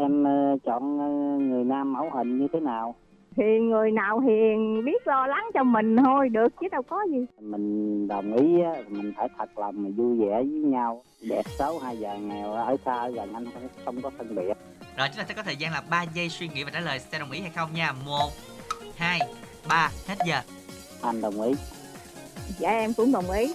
em ờ, chọn ờ, người nam mẫu hình như thế nào? Thì người nào hiền biết lo lắng cho mình thôi được chứ đâu có gì. Mình đồng ý á, mình phải thật lòng mà vui vẻ với nhau. Đẹp xấu hay già nghèo ở xa gần anh không, không có phân biệt. Rồi chúng ta sẽ có thời gian là 3 giây suy nghĩ và trả lời sẽ đồng ý hay không nha. 1 2 3 hết giờ. anh đồng ý. Dạ em cũng đồng ý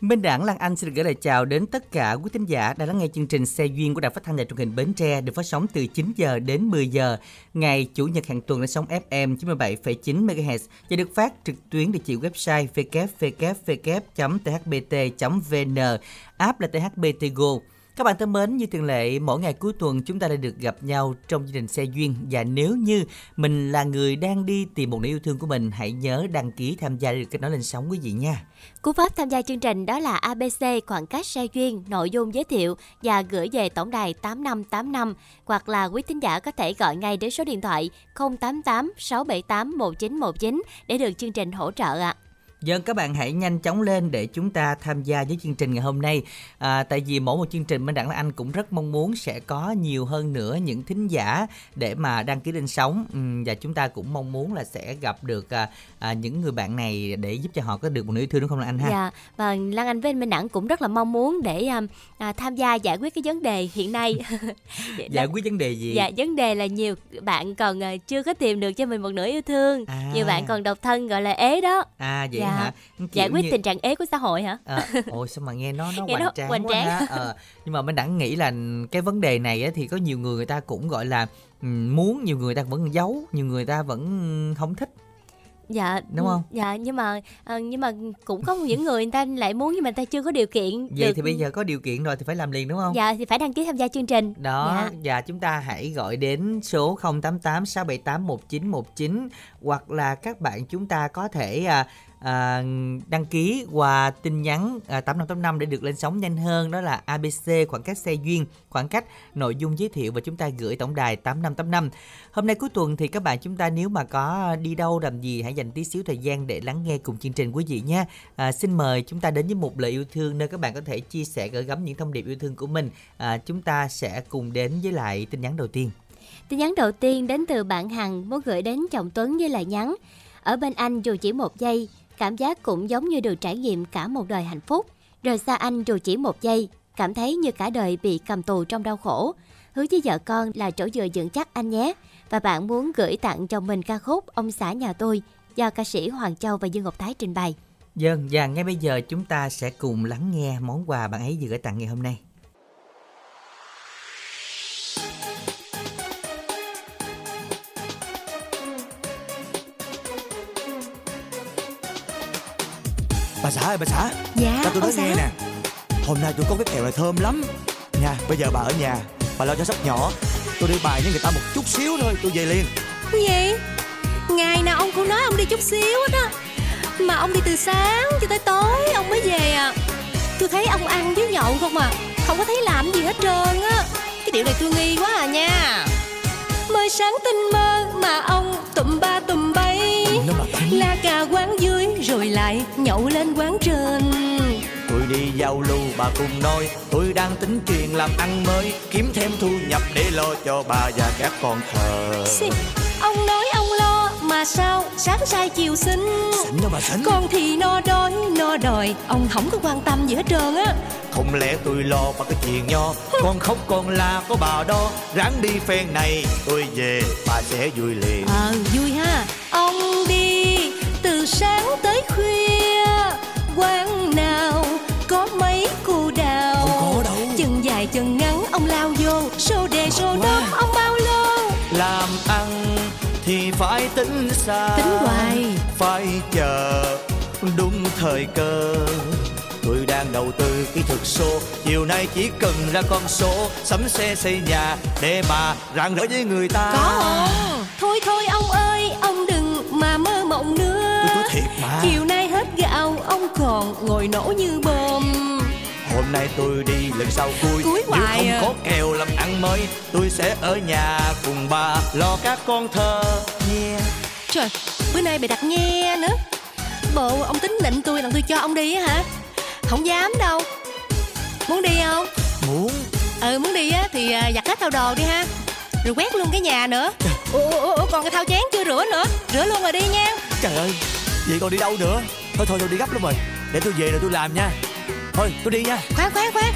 Minh Đảng Lan Anh xin được gửi lời chào đến tất cả quý thính giả đang lắng nghe chương trình Xe duyên của Đài Phát thanh và Truyền hình Bến Tre được phát sóng từ 9 giờ đến 10 giờ ngày chủ nhật hàng tuần trên sóng FM 97,9 MHz và được phát trực tuyến địa chỉ website www.thbt.vn, app là THBT Go. Các bạn thân mến, như thường lệ, mỗi ngày cuối tuần chúng ta lại được gặp nhau trong chương trình Xe Duyên và nếu như mình là người đang đi tìm một nửa yêu thương của mình, hãy nhớ đăng ký tham gia để được kết nối lên sóng quý vị nha. Cú pháp tham gia chương trình đó là ABC khoảng cách xe duyên, nội dung giới thiệu và gửi về tổng đài 8585 hoặc là quý thính giả có thể gọi ngay đến số điện thoại 088 678 1919 để được chương trình hỗ trợ ạ. Dân các bạn hãy nhanh chóng lên để chúng ta tham gia với chương trình ngày hôm nay. À, tại vì mỗi một chương trình Minh Đặng Lan Anh cũng rất mong muốn sẽ có nhiều hơn nữa những thính giả để mà đăng ký lên sóng Ừm, và chúng ta cũng mong muốn là sẽ gặp được à, à, những người bạn này để giúp cho họ có được một nửa yêu thương đúng không Lan Anh ha? Dạ, và Lan Anh với anh Minh Đẳng cũng rất là mong muốn để à, à, tham gia giải quyết cái vấn đề hiện nay. Giải quyết vấn đề gì? Dạ, vấn đề là nhiều bạn còn à, chưa có tìm được cho mình một nửa yêu thương. À. Nhiều bạn còn độc thân gọi là ế đó. À vậy Dạ. Hả? Giải quyết như- tình trạng ế của xã hội hả? Ờ, ôi sao mà nghe nó nó Nghe hoành tráng hoành quá tráng. ha. Ờ, nhưng mà mình đã nghĩ là cái vấn đề này á, thì có nhiều người người ta cũng gọi là ừm, muốn nhiều người ta vẫn giấu nhiều người ta vẫn không thích Dạ Đúng không? Dạ nhưng mà ờ, nhưng mà cũng có những người người ta lại muốn nhưng mà người ta chưa có điều kiện vậy được. thì bây giờ có điều kiện rồi thì phải làm liền đúng không Dạ thì phải đăng ký tham gia chương trình. đó Dạ. và chúng ta hãy gọi đến số 088 678 1919 hoặc là các bạn chúng ta có thể à, à, đăng ký qua tin nhắn à, 8585 để được lên sóng nhanh hơn. Đó là ABC khoảng cách xe duyên khoảng cách nội dung giới thiệu và chúng ta gửi tổng đài 8585 hôm nay cuối tuần thì các bạn chúng ta nếu mà có đi đâu làm gì hãy dành tí xíu thời gian để lắng nghe cùng chương trình quý vị nhé. À, xin mời chúng ta đến với một lời yêu thương nơi các bạn có thể chia sẻ gửi gắm những thông điệp yêu thương của mình. À, chúng ta sẽ cùng đến với lại tin nhắn đầu tiên. Tin nhắn đầu tiên đến từ bạn Hằng muốn gửi đến chồng Tuấn với lời nhắn. Ở bên anh dù chỉ một giây, cảm giác cũng giống như được trải nghiệm cả một đời hạnh phúc. Rời xa anh dù chỉ một giây, cảm thấy như cả đời bị cầm tù trong đau khổ. Hứa với vợ con là chỗ dựa vững chắc anh nhé. Và bạn muốn gửi tặng chồng mình ca khúc Ông xã nhà tôi do ca sĩ Hoàng Châu và Dương Ngọc Thái trình bày. Dân và ngay bây giờ chúng ta sẽ cùng lắng nghe món quà bạn ấy vừa gửi tặng ngày hôm nay Bà xã ơi bà xã. Dạ, Cho tôi nói nghe nè. Hôm nay tôi có cái kẹo này thơm lắm. Nha bây giờ bà ở nhà Bà lo cho sắp nhỏ. Tôi đi bài với người ta một chút xíu thôi Tôi về liền. Gì? Ngày nào ông cũng nói ông đi chút xíu hết á. Mà ông đi từ sáng cho tới tối ông mới về à. Tôi thấy ông ăn với nhậu không à. Không có thấy làm gì hết trơn á. Cái điều này tôi nghi quá à nha. Mới sáng tinh mơ mà ông tụm ba tụm bay Nó mà tánh La cà quán dưới rồi lại nhậu lên quán trên. Tôi đi giao lưu bà cùng nói Tôi đang tính chuyện làm ăn mới Kiếm thêm thu nhập để lo cho bà và các con thờ. Xì, Ông nói ông lo mà sao sáng sai chiều xinh đâu xỉn. Con thì no đói no đòi Ông không có quan tâm gì hết trơn á. Không lẽ tôi lo bà cái chuyện nho Con khóc con la có bà đó. Ráng đi phen này Tôi về bà sẽ vui liền. Ờ vui sáng tới khuya quán nào có mấy cô đào? Chân dài chân ngắn ông lao vô xô đề xô đốt ông bao lâu? làm ăn thì phải tính xa tính hoài. Phải chờ đúng thời cơ. Tôi đang đầu tư kỹ thuật số chiều nay chỉ cần ra con số sắm xe xây nhà để mà rạng rỡ với người ta. Có. Không thôi thôi ông ơi ông đừng mà mơ mộng nữa thiệt mà. Chiều nay hết gạo Ông còn ngồi nổ như bom. Hôm nay tôi đi lần sau cuối Cuối nếu hoài không à. có kèo làm ăn mới tôi sẽ ở nhà cùng bà lo các con thơ. Nghe Trời bữa nay bày đặt nghe nữa. Bộ ông tính định tôi là tôi cho ông đi á hả? Không dám đâu. Muốn đi không? Muốn. Ừ muốn đi á thì à, giặt hết thao đồ đi ha. Rồi quét luôn cái nhà nữa. Ủa, ủa, ủa còn cái thao chén chưa rửa nữa? Rửa luôn rồi đi nha. Trời ơi vậy còn đi đâu nữa? Thôi thôi tôi đi gấp lắm rồi. Để tôi về rồi tôi làm nha. Thôi tôi đi nha. Khoan khoan khoan.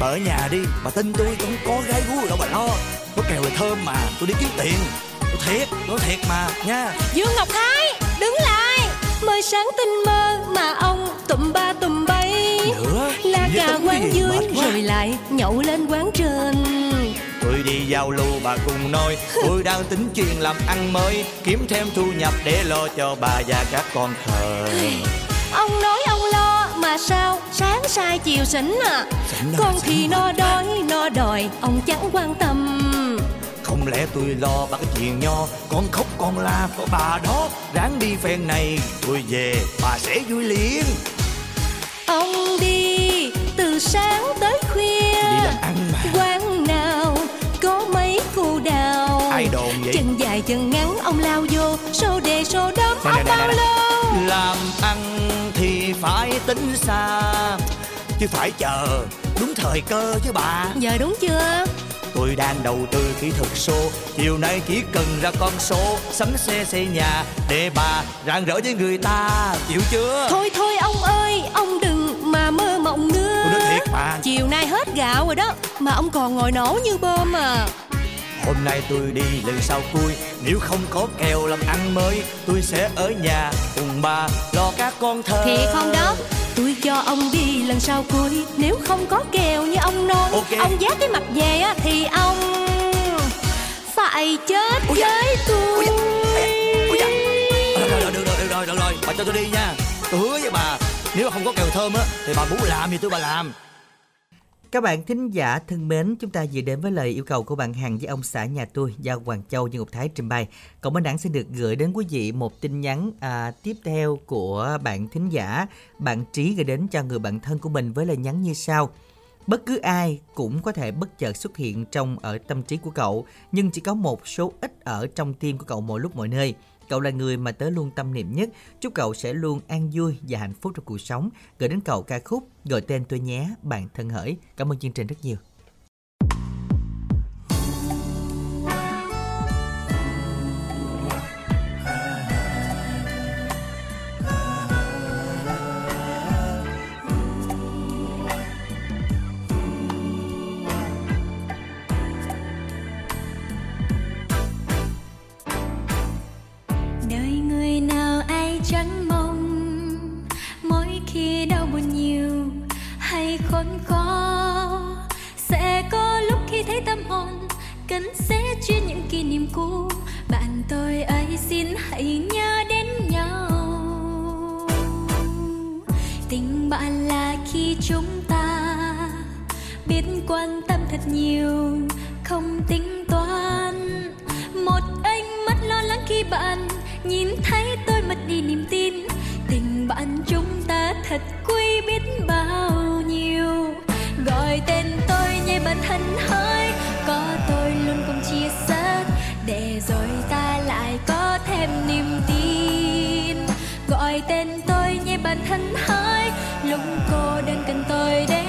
Bà ở nhà đi bà tin tôi không có gái gú đâu bà lo. Có kèo là thơm mà tôi đi kiếm tiền. Tôi thiệt tôi thiệt mà nha. Dương Ngọc Thái đứng lại. Mời sáng tinh mơ mà ông tụm ba tụm bay nữa cà tấm quán dưới rồi lại nhậu lên quán trên tôi đi giao lưu bà cùng nói tôi đang tính chuyện làm ăn mới kiếm thêm thu nhập để lo cho bà và các con thờ Ông nói ông lo mà sao? Sáng sai chiều xỉn à. Đâu, Con thì đâu. no đói no đòi ông chẳng quan tâm. Không lẽ tôi lo bằng chuyện nho con khóc con la có bà đó. Ráng đi phen này tôi về bà sẽ vui liền. Ông đi từ sáng tới khuya. Đi làm ăn mà ai đồn vậy? Chân dài chân ngắn ông lao vô. Xô đề xô đấm Nè, ông nè, bao lâu làm ăn thì phải tính xa chứ phải chờ đúng thời cơ chứ bà. Giờ đúng chưa? Tôi đang đầu tư kỹ thuật số chiều nay chỉ cần ra con số sắm xe xây nhà để bà rạng rỡ với người ta chịu chưa? Thôi thôi ông ơi Ông đừng mà mơ mộng nữa. Tôi nói thiệt mà. Chiều nay hết gạo rồi đó Mà ông còn ngồi nổ như bơm à hôm nay tôi đi lần sau cuối nếu không có kèo làm ăn mới tôi sẽ ở nhà cùng bà lo các con thơ Thiệt không đó Tôi cho ông đi lần sau cuối Nếu không có kèo như ông nói Ok. Ông giác cái mặt về á Thì ông Phải chết da. với tôi Ui da. Ui da. Rồi, rồi, rồi, được rồi, được rồi, được rồi, bà cho tôi đi nha Tôi hứa với bà Nếu mà không có kèo thơm á Thì bà muốn làm gì tôi bà làm các bạn thính giả thân mến, chúng ta vừa đến với lời yêu cầu của bạn Hằng với ông xã nhà tôi do Hoàng Châu Dương Ngọc Thái trình bày. Cộng Minh Đảng xin được gửi đến quý vị một tin nhắn à, tiếp theo của bạn thính giả. Bạn Trí gửi đến cho người bạn thân của mình với lời nhắn như sau. Bất cứ ai cũng có thể bất chợt xuất hiện trong ở tâm trí của cậu, nhưng chỉ có một số ít ở trong tim của cậu mỗi lúc mọi nơi. Cậu là người mà tớ luôn tâm niệm nhất. Chúc cậu sẽ luôn an vui và hạnh phúc trong cuộc sống. Gửi đến cậu ca khúc Gọi tên tôi nhé, bạn thân hỡi. Cảm ơn chương trình rất nhiều. Cần sẽ chia những kỷ niệm cũ. Bạn tôi ấy xin hãy nhớ đến nhau. Tình bạn là khi chúng ta biết quan tâm thật nhiều, không tính toán. Một ánh mắt lo lắng khi bạn nhìn thấy tôi mất đi niềm tin. Tình bạn chúng ta thật quý biết bao nhiêu. Gọi tên tôi như bản thân hỡi có tôi luôn cùng chia sẻ để rồi ta lại có thêm niềm tin. Gọi tên tôi nhé bạn thân hỡi. Lúc cô đơn cần tôi đến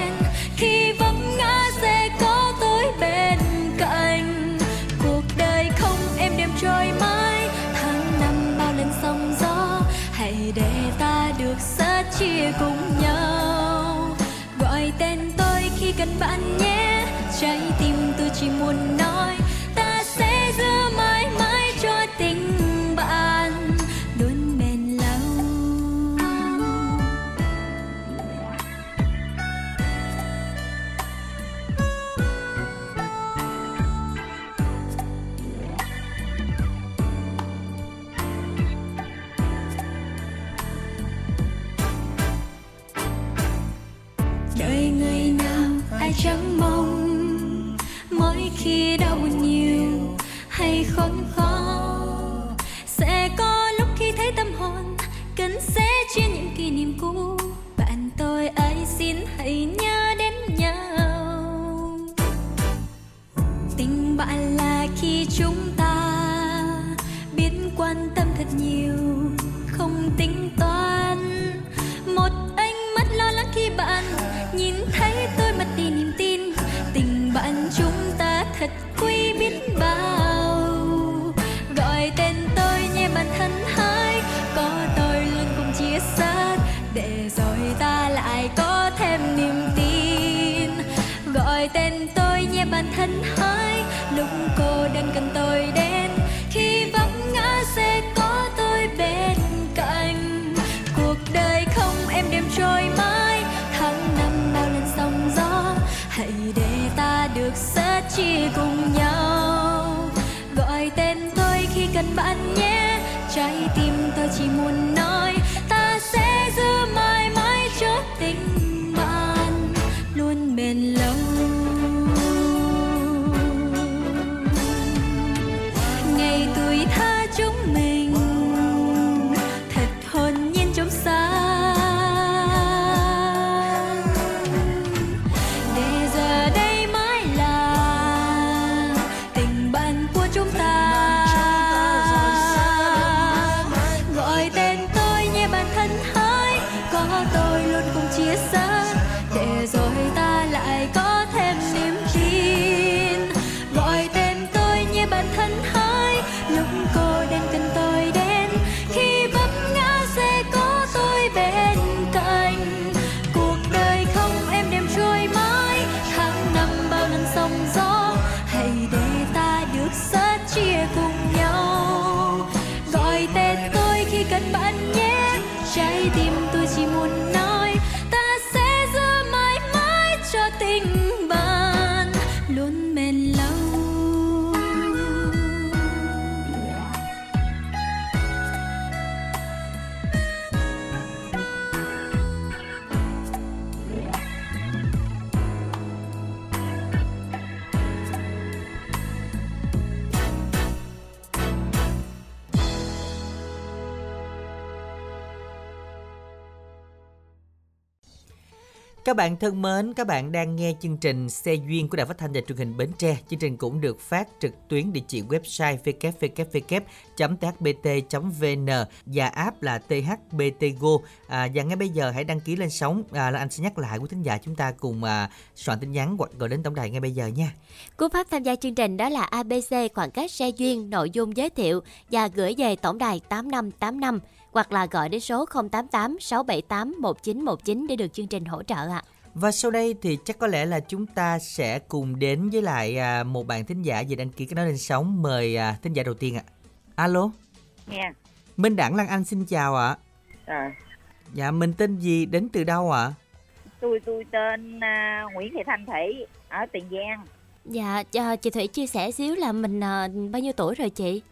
gần bạn nhé. Trái tim tôi chỉ muốn nói, ta sẽ giữ mãi mãi cho tình bạn thân mến, các bạn đang nghe chương trình Xe Duyên của Đài Phát thanh và Truyền hình Bến Tre. Chương trình cũng được phát trực tuyến địa chỉ website www.thbt.vn và app là thbtgo À, và ngay bây giờ hãy đăng ký lên sóng. À, là anh sẽ nhắc lại quý thính giả chúng ta cùng à, soạn tin nhắn hoặc gọi đến tổng đài ngay bây giờ nha. Cú pháp tham gia chương trình đó là ABC khoảng cách xe duyên, nội dung giới thiệu và gửi về tổng đài 8585 hoặc là gọi đến số 088 678 1919 để được chương trình hỗ trợ ạ. Và sau đây thì chắc có lẽ là chúng ta sẽ cùng đến với lại à, một bạn thính giả về đăng ký cái nói lên sóng. Mời à, thính giả đầu tiên ạ. Alo, Nghe. Minh Đẳng Lan Anh xin chào ạ. Rồi, Dạ, mình tên gì, đến từ đâu ạ? tôi tôi tên à, Nguyễn Thị Thanh Thủy ở Tiền Giang. Dạ, cho chị Thủy chia sẻ xíu là mình à, bao nhiêu tuổi rồi chị?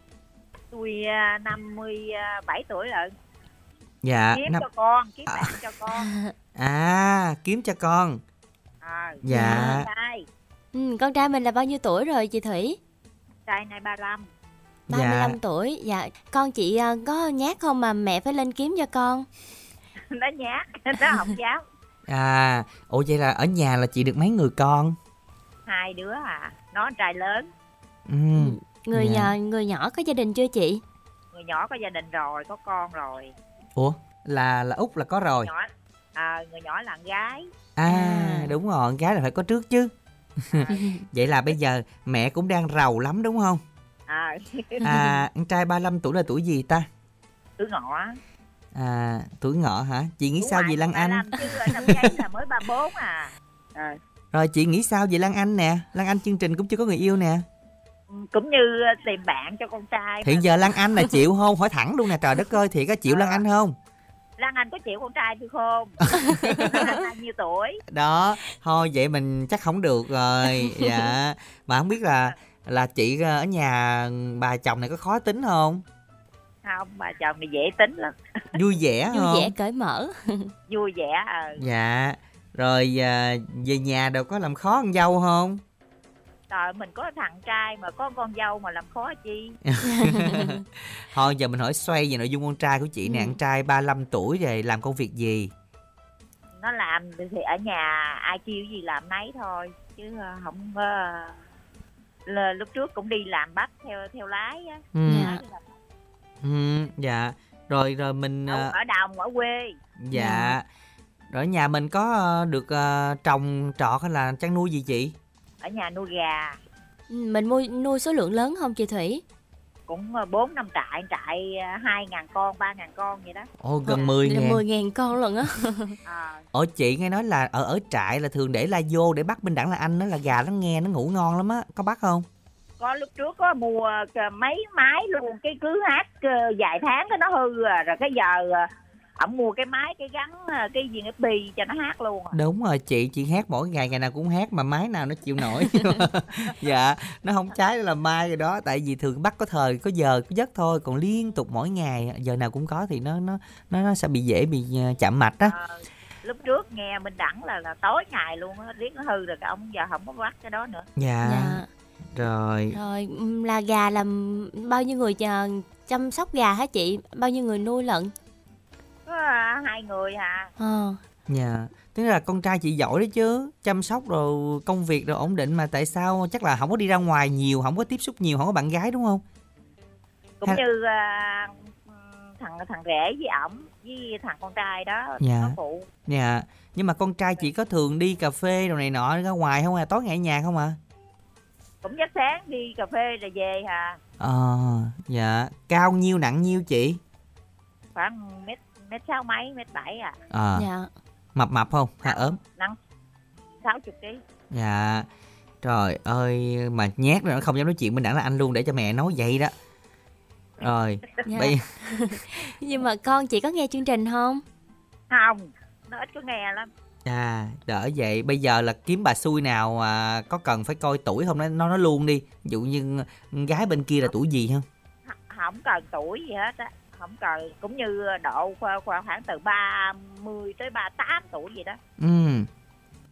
Tôi à, 57 tuổi rồi. Dạ, kiếm năm... cho con, kiếm bạn cho con. À, kiếm cho con. À, Dạ. Trai, Ừ, con trai mình là bao nhiêu tuổi rồi chị Thủy? trai này 35. 35 Dạ. tuổi. Dạ, con chị à, có nhát không mà mẹ phải lên kiếm cho con? nó nhát, nó không dám. À, ủa vậy là ở nhà là chị được mấy người con? Hai đứa à, nó trai lớn, Ừ. Người Dạ. nhà, người nhỏ có gia đình chưa chị? người nhỏ có gia đình rồi, có con rồi. Ủa, là là Út là có rồi. Nhỏ à, người nhỏ là con gái. À, đúng rồi, con gái là phải có trước chứ. vậy là bây giờ mẹ cũng đang rầu lắm đúng không? À, À, anh trai 35 tuổi là tuổi gì ta? tuổi ngọ. À, tuổi ngọ hả? Chị nghĩ Tuổi sao ngoại về Lan Anh? 35 chứ ở trong giấy là mới 34 à. à. Rồi chị nghĩ sao về Lan Anh nè? Lan Anh chương trình cũng chưa có người yêu nè. Cũng như ờ, tìm bạn cho con trai Hiện giờ Lan Anh là chịu không? Hỏi thẳng luôn nè, trời đất ơi, thiệt có chịu Lan Anh không? Lan Anh có chịu con trai tôi không Lan Anh bao nhiêu tuổi Đó, thôi vậy mình chắc không được rồi. Dạ. Mà không biết là là chị ờ, ở nhà bà chồng này có khó tính không? không bà chồng thì dễ tính lắm Vui vẻ không? Vui vẻ cởi mở. vui vẻ ờ Dạ. Rồi à, về nhà đâu có làm khó con dâu không? Trời mình có thằng trai mà có con dâu mà làm khó chi Thôi giờ mình hỏi xoay về nội dung con trai của chị nè, Ừ. con trai 35 tuổi rồi làm công việc gì? nó làm thì ở nhà ai kêu gì làm nấy thôi chứ ờ, không có Là lúc trước cũng đi làm bắt theo theo lái á Ừ. Dạ. Ừ, dạ. Rồi rồi mình ở, à, ở đồng ở quê dạ. Rồi ở nhà mình có được trồng trọt hay là chăn nuôi gì chị? Ở nhà nuôi gà. Ừ, Mình mua nuôi số lượng lớn không chị Thủy? cũng ờ, bốn năm trại trại ờ, hai ngàn con ba ngàn con vậy đó. Ồ gần 10 Là ngàn. 10 ngàn con lần á. À, Ở chị nghe nói là ở ở trại là thường để la vô để bắt bên đẳng là anh đó là gà nó nghe nó ngủ ngon lắm á. Có bắt không? Có lúc trước có mua ờ, mấy máy luôn cái cứ hát ờ, vài tháng cái nó hư à rồi cái giờ ờ, ổng mua cái máy cái gắn ờ, cái gì cái bì cho nó hát luôn à. đúng rồi chị chị hát mỗi ngày ngày nào cũng hát mà máy nào nó chịu nổi dạ nó không trái là mai rồi đó tại vì thường bắt có thời có giờ có giấc thôi còn liên tục mỗi ngày giờ nào cũng có thì nó nó nó, nó sẽ bị dễ bị ờ, chạm mạch á Ờ, lúc trước nghe mình đẳng là là tối ngày luôn á riết nó hư rồi cái ông giờ không có bắt cái đó nữa dạ, Dạ. rồi Rồi là gà là bao nhiêu người chờ chăm sóc gà hả chị? Bao nhiêu người nuôi lận? Có à, hai người à. Ờ. dạ. Tức là con trai chị giỏi đấy chứ. Chăm sóc rồi công việc rồi ổn định mà tại sao chắc là không có đi ra ngoài nhiều không có tiếp xúc nhiều không có bạn gái đúng không? Cũng Ha- như à, thằng thằng rể với ổng với thằng con trai đó Dạ. nó phụ. Dạ. Nhưng mà con trai chị có thường đi cà phê đồ này nọ ra ngoài không à? Tối ngày ở nhà không à? Cũng giấc sáng đi cà phê rồi về à ờ. Dạ. Cao nhiêu nặng nhiêu chị? Khoảng mét mét sáu mấy mét bảy à. Ờ Dạ. mập mập không? Hay ốm? Nặng sáu chục ký. Dạ. Trời ơi mà nhát rồi nó không dám nói chuyện mình đã là anh luôn để cho mẹ nói vậy đó. Rồi Dạ. bây Nhưng mà con chị có nghe chương trình không? không nó ít có nghe lắm. À đỡ vậy. Bây giờ là kiếm bà xui nào à, có cần phải coi tuổi không? Nó nó nói luôn đi. Ví dụ như gái bên kia là tuổi gì không không cần tuổi gì hết á không cần cũng như độ khoảng, khoảng khoảng từ 30 tới 38 tuổi gì đó ừ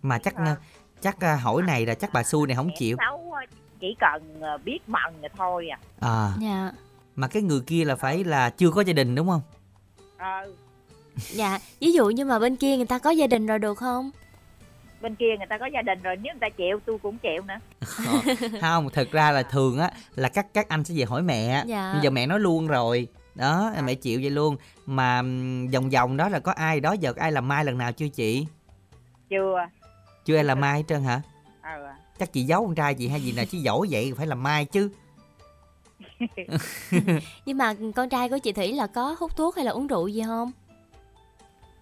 mà chắc Ờ. chắc à, hỏi này là chắc bà xui này không chịu xấu á, chỉ cần ờ, biết mần rồi thôi à à Dạ. mà cái người kia là phải là chưa có gia đình đúng không ờ, Dạ. Ví dụ như mà bên kia người ta có gia đình rồi được không? bên kia người ta có gia đình rồi nếu người ta chịu tôi cũng chịu nữa Ờ, không thực ra là thường á là các các anh sẽ về hỏi mẹ Dạ. giờ mẹ nói luôn rồi đó mẹ chịu vậy luôn. Mà vòng vòng đó là có ai đó giờ ai làm mai lần nào chưa chị? Chưa. Chưa ai làm mai hết trơn hả? Ờ chắc chị giấu con trai chị hay gì nào chứ giỏi vậy phải làm mai chứ. Nhưng mà con trai của chị Thủy là có hút thuốc hay là uống rượu gì không?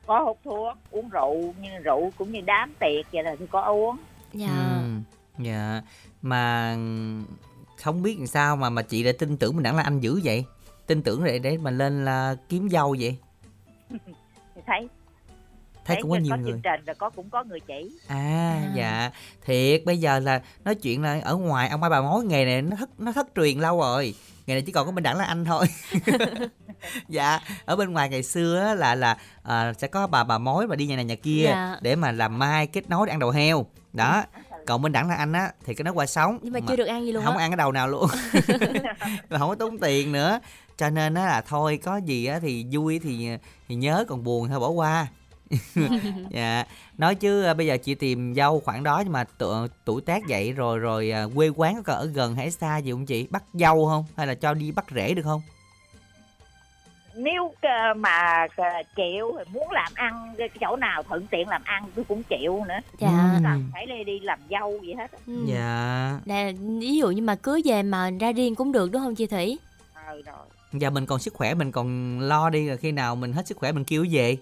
có hút thuốc uống rượu nhưng rượu cũng như đám tiệc vậy là tôi có uống. Dạ. Ừ, dạ. Mà không biết làm sao mà mà chị lại tin tưởng mình đẳng là anh dữ vậy tin tưởng để để mà lên là kiếm dâu vậy? Thì thấy thấy cũng có nhiều có người. chương trình rồi có cũng có người chỉ. À, dạ. Thiệt bây giờ là nói chuyện là ở ngoài ông ba bà mối nghề này nó thất nó thất truyền lâu rồi. Nghề này chỉ còn có bên đẳng là anh thôi. Dạ ở bên ngoài ngày xưa á, là là à, sẽ có bà bà mối mà đi nhà này nhà kia Dạ. để mà làm mai kết nối để ăn đầu heo. Đó còn bên đẳng là anh á thì cái nó qua sống. Nhưng mà chưa được ăn gì luôn không á. ăn cái đầu nào luôn. Mà không có tốn tiền nữa cho nên á là thôi có gì á thì vui thì thì nhớ còn buồn thôi bỏ qua. Dạ. Nói chứ à, bây giờ chị tìm dâu khoảng đó nhưng mà tu- tuổi tác vậy rồi rồi à, quê quán có ở gần hay xa gì không chị? Bắt dâu không? Hay là cho đi bắt rể được không? Nếu ờ, mà chịu thì muốn làm ăn cái chỗ nào thuận tiện làm ăn tôi cũng chịu nữa. Dạ. Không cần phải đi, đi làm dâu gì hết á. Ừ. dạ. Nè, ví dụ như mà cưới về mà ra riêng cũng được đúng không chị Thủy? ờ rồi giờ mình còn sức khỏe mình còn lo đi rồi khi nào mình hết sức khỏe mình kêu về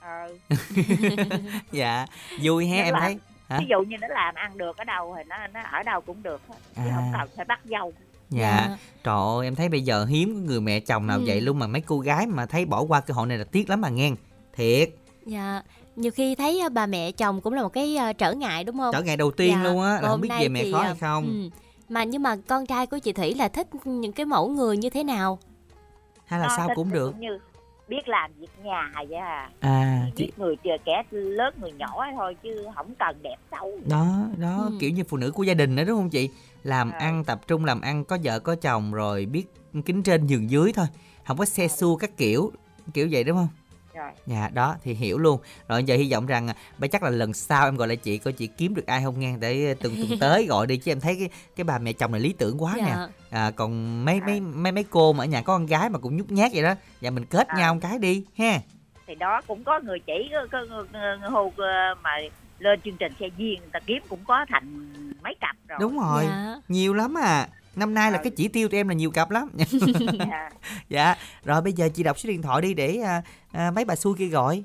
ờ dạ vui Nó em thấy hả ví dụ như nó làm ăn được ở đâu thì nó nó ở đâu cũng được chứ À. không cần phải bắt dâu Dạ. Trời ơi em thấy bây giờ hiếm có người mẹ chồng nào Ừ. vậy luôn mà mấy cô gái mà thấy bỏ qua cơ hội này là tiếc lắm mà nghe. Thiệt. Dạ. Nhiều khi thấy à, bà mẹ chồng cũng là một cái à, trở ngại đúng không? Trở ngày đầu tiên Dạ. luôn á là Còn không biết hôm về mẹ thì, khó à, hay không. ừ. Mà nhưng mà con trai của chị Thủy là thích những cái mẫu người như thế nào? Hay là Nó sao thích cũng được. như biết làm việc nhà vậy à À chị biết người chờ kẻ lớn người nhỏ thôi chứ không cần đẹp xấu đó đó Ừ. kiểu như phụ nữ của gia đình đó đúng không chị? Làm Ờ. ăn tập trung làm ăn có vợ có chồng rồi biết kính trên nhường dưới thôi. Không có xe xua các kiểu kiểu vậy đúng không? Rồi. Dạ đó thì hiểu luôn. Rồi giờ hy vọng rằng à, bây chắc là lần sau em gọi lại chị Coi chị kiếm được ai không nghe Để tuần tuần tới gọi đi Chứ em thấy cái cái bà mẹ chồng này lý tưởng quá nè Dạ. à, Còn mấy mấy mấy mấy cô mà ở nhà có con gái mà cũng nhút nhát vậy đó Dạ mình kết À. nhau một cái đi ha. Thì đó cũng có người chỉ có, có, có hô ờ, mà lên chương trình xe duyên người ta kiếm cũng có thành mấy cặp rồi. Đúng rồi Dạ. Nhiều lắm à năm nay là cái chỉ tiêu tụi em là nhiều cặp lắm. À, dạ rồi bây giờ chị đọc số điện thoại đi để à, à, mấy bà xui kia gọi.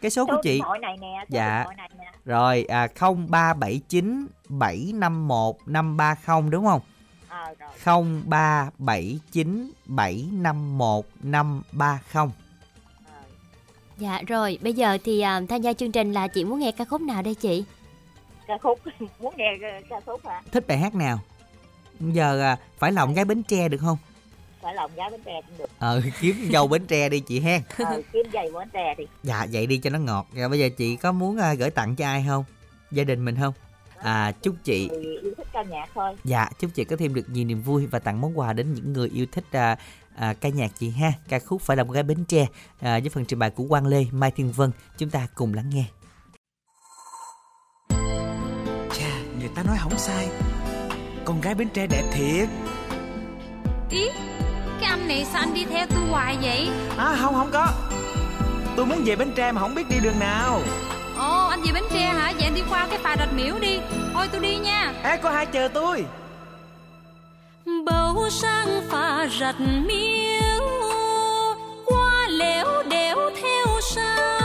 Cái số của số chị. điện thoại này nè số Dạ. điện thoại này nè. Rồi à, 0379 751 530 đúng không? Ờ rồi. 0379 751 530 Dạ rồi, bây giờ thì à, tham gia chương trình là chị muốn nghe ca khúc nào đây chị? ca khúc muốn nghe ca khúc hả? Thích bài hát nào giờ à, phải lòng gái bến tre được không? Phải lòng gái bến tre cũng được. Ờ kiếm dâu bến tre đi chị hen ờ, kiếm giày bến tre đi. Dạ vậy đi cho nó ngọt. Rồi bây giờ chị có muốn à, gửi tặng cho ai không? Gia đình mình không? À chúc chị người yêu thích ca nhạc thôi. Dạ chúc chị có thêm được nhiều niềm vui và tặng món quà đến những người yêu thích à, à, ca nhạc chị ha. Ca khúc phải lòng gái bến tre à, với phần trình bày của quang lê mai thiên vân. Chúng ta cùng lắng nghe. Chà, người ta nói không sai Con gái Bến Tre đẹp thiệt. Ý Cái anh này sao anh đi theo tôi hoài vậy? À không không có. Tôi muốn về Bến Tre mà không biết đi đường nào. Ồ anh về Bến Tre hả? Vậy anh đi qua cái phà rạch miễu đi. Thôi tôi đi nha. Ê có hai chờ tôi. Bầu sang phà rạch miếu qua lẻo đẻo theo sao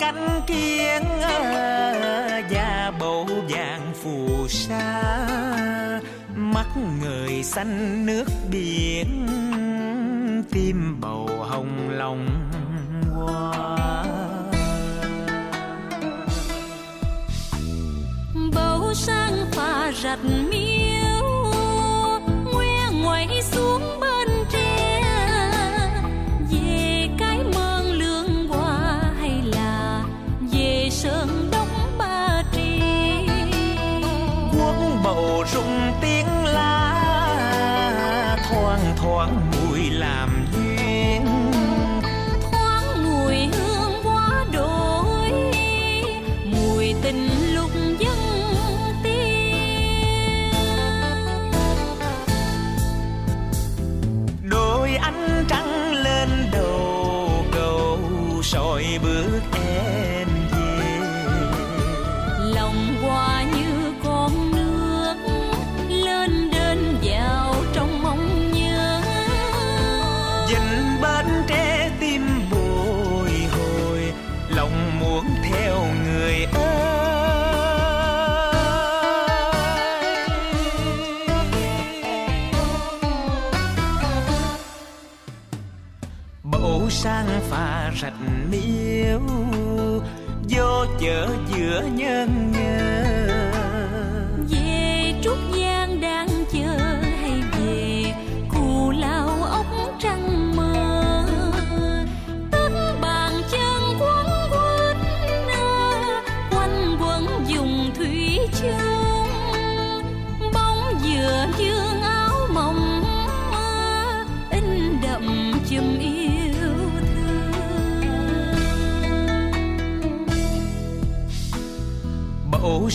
cánh kiên Da ờ, bầu vàng phù sa. Mắt người xanh nước biển, Tim bầu hồng lòng hoa. Bầu sang pha rạch miếu ngoe ngoại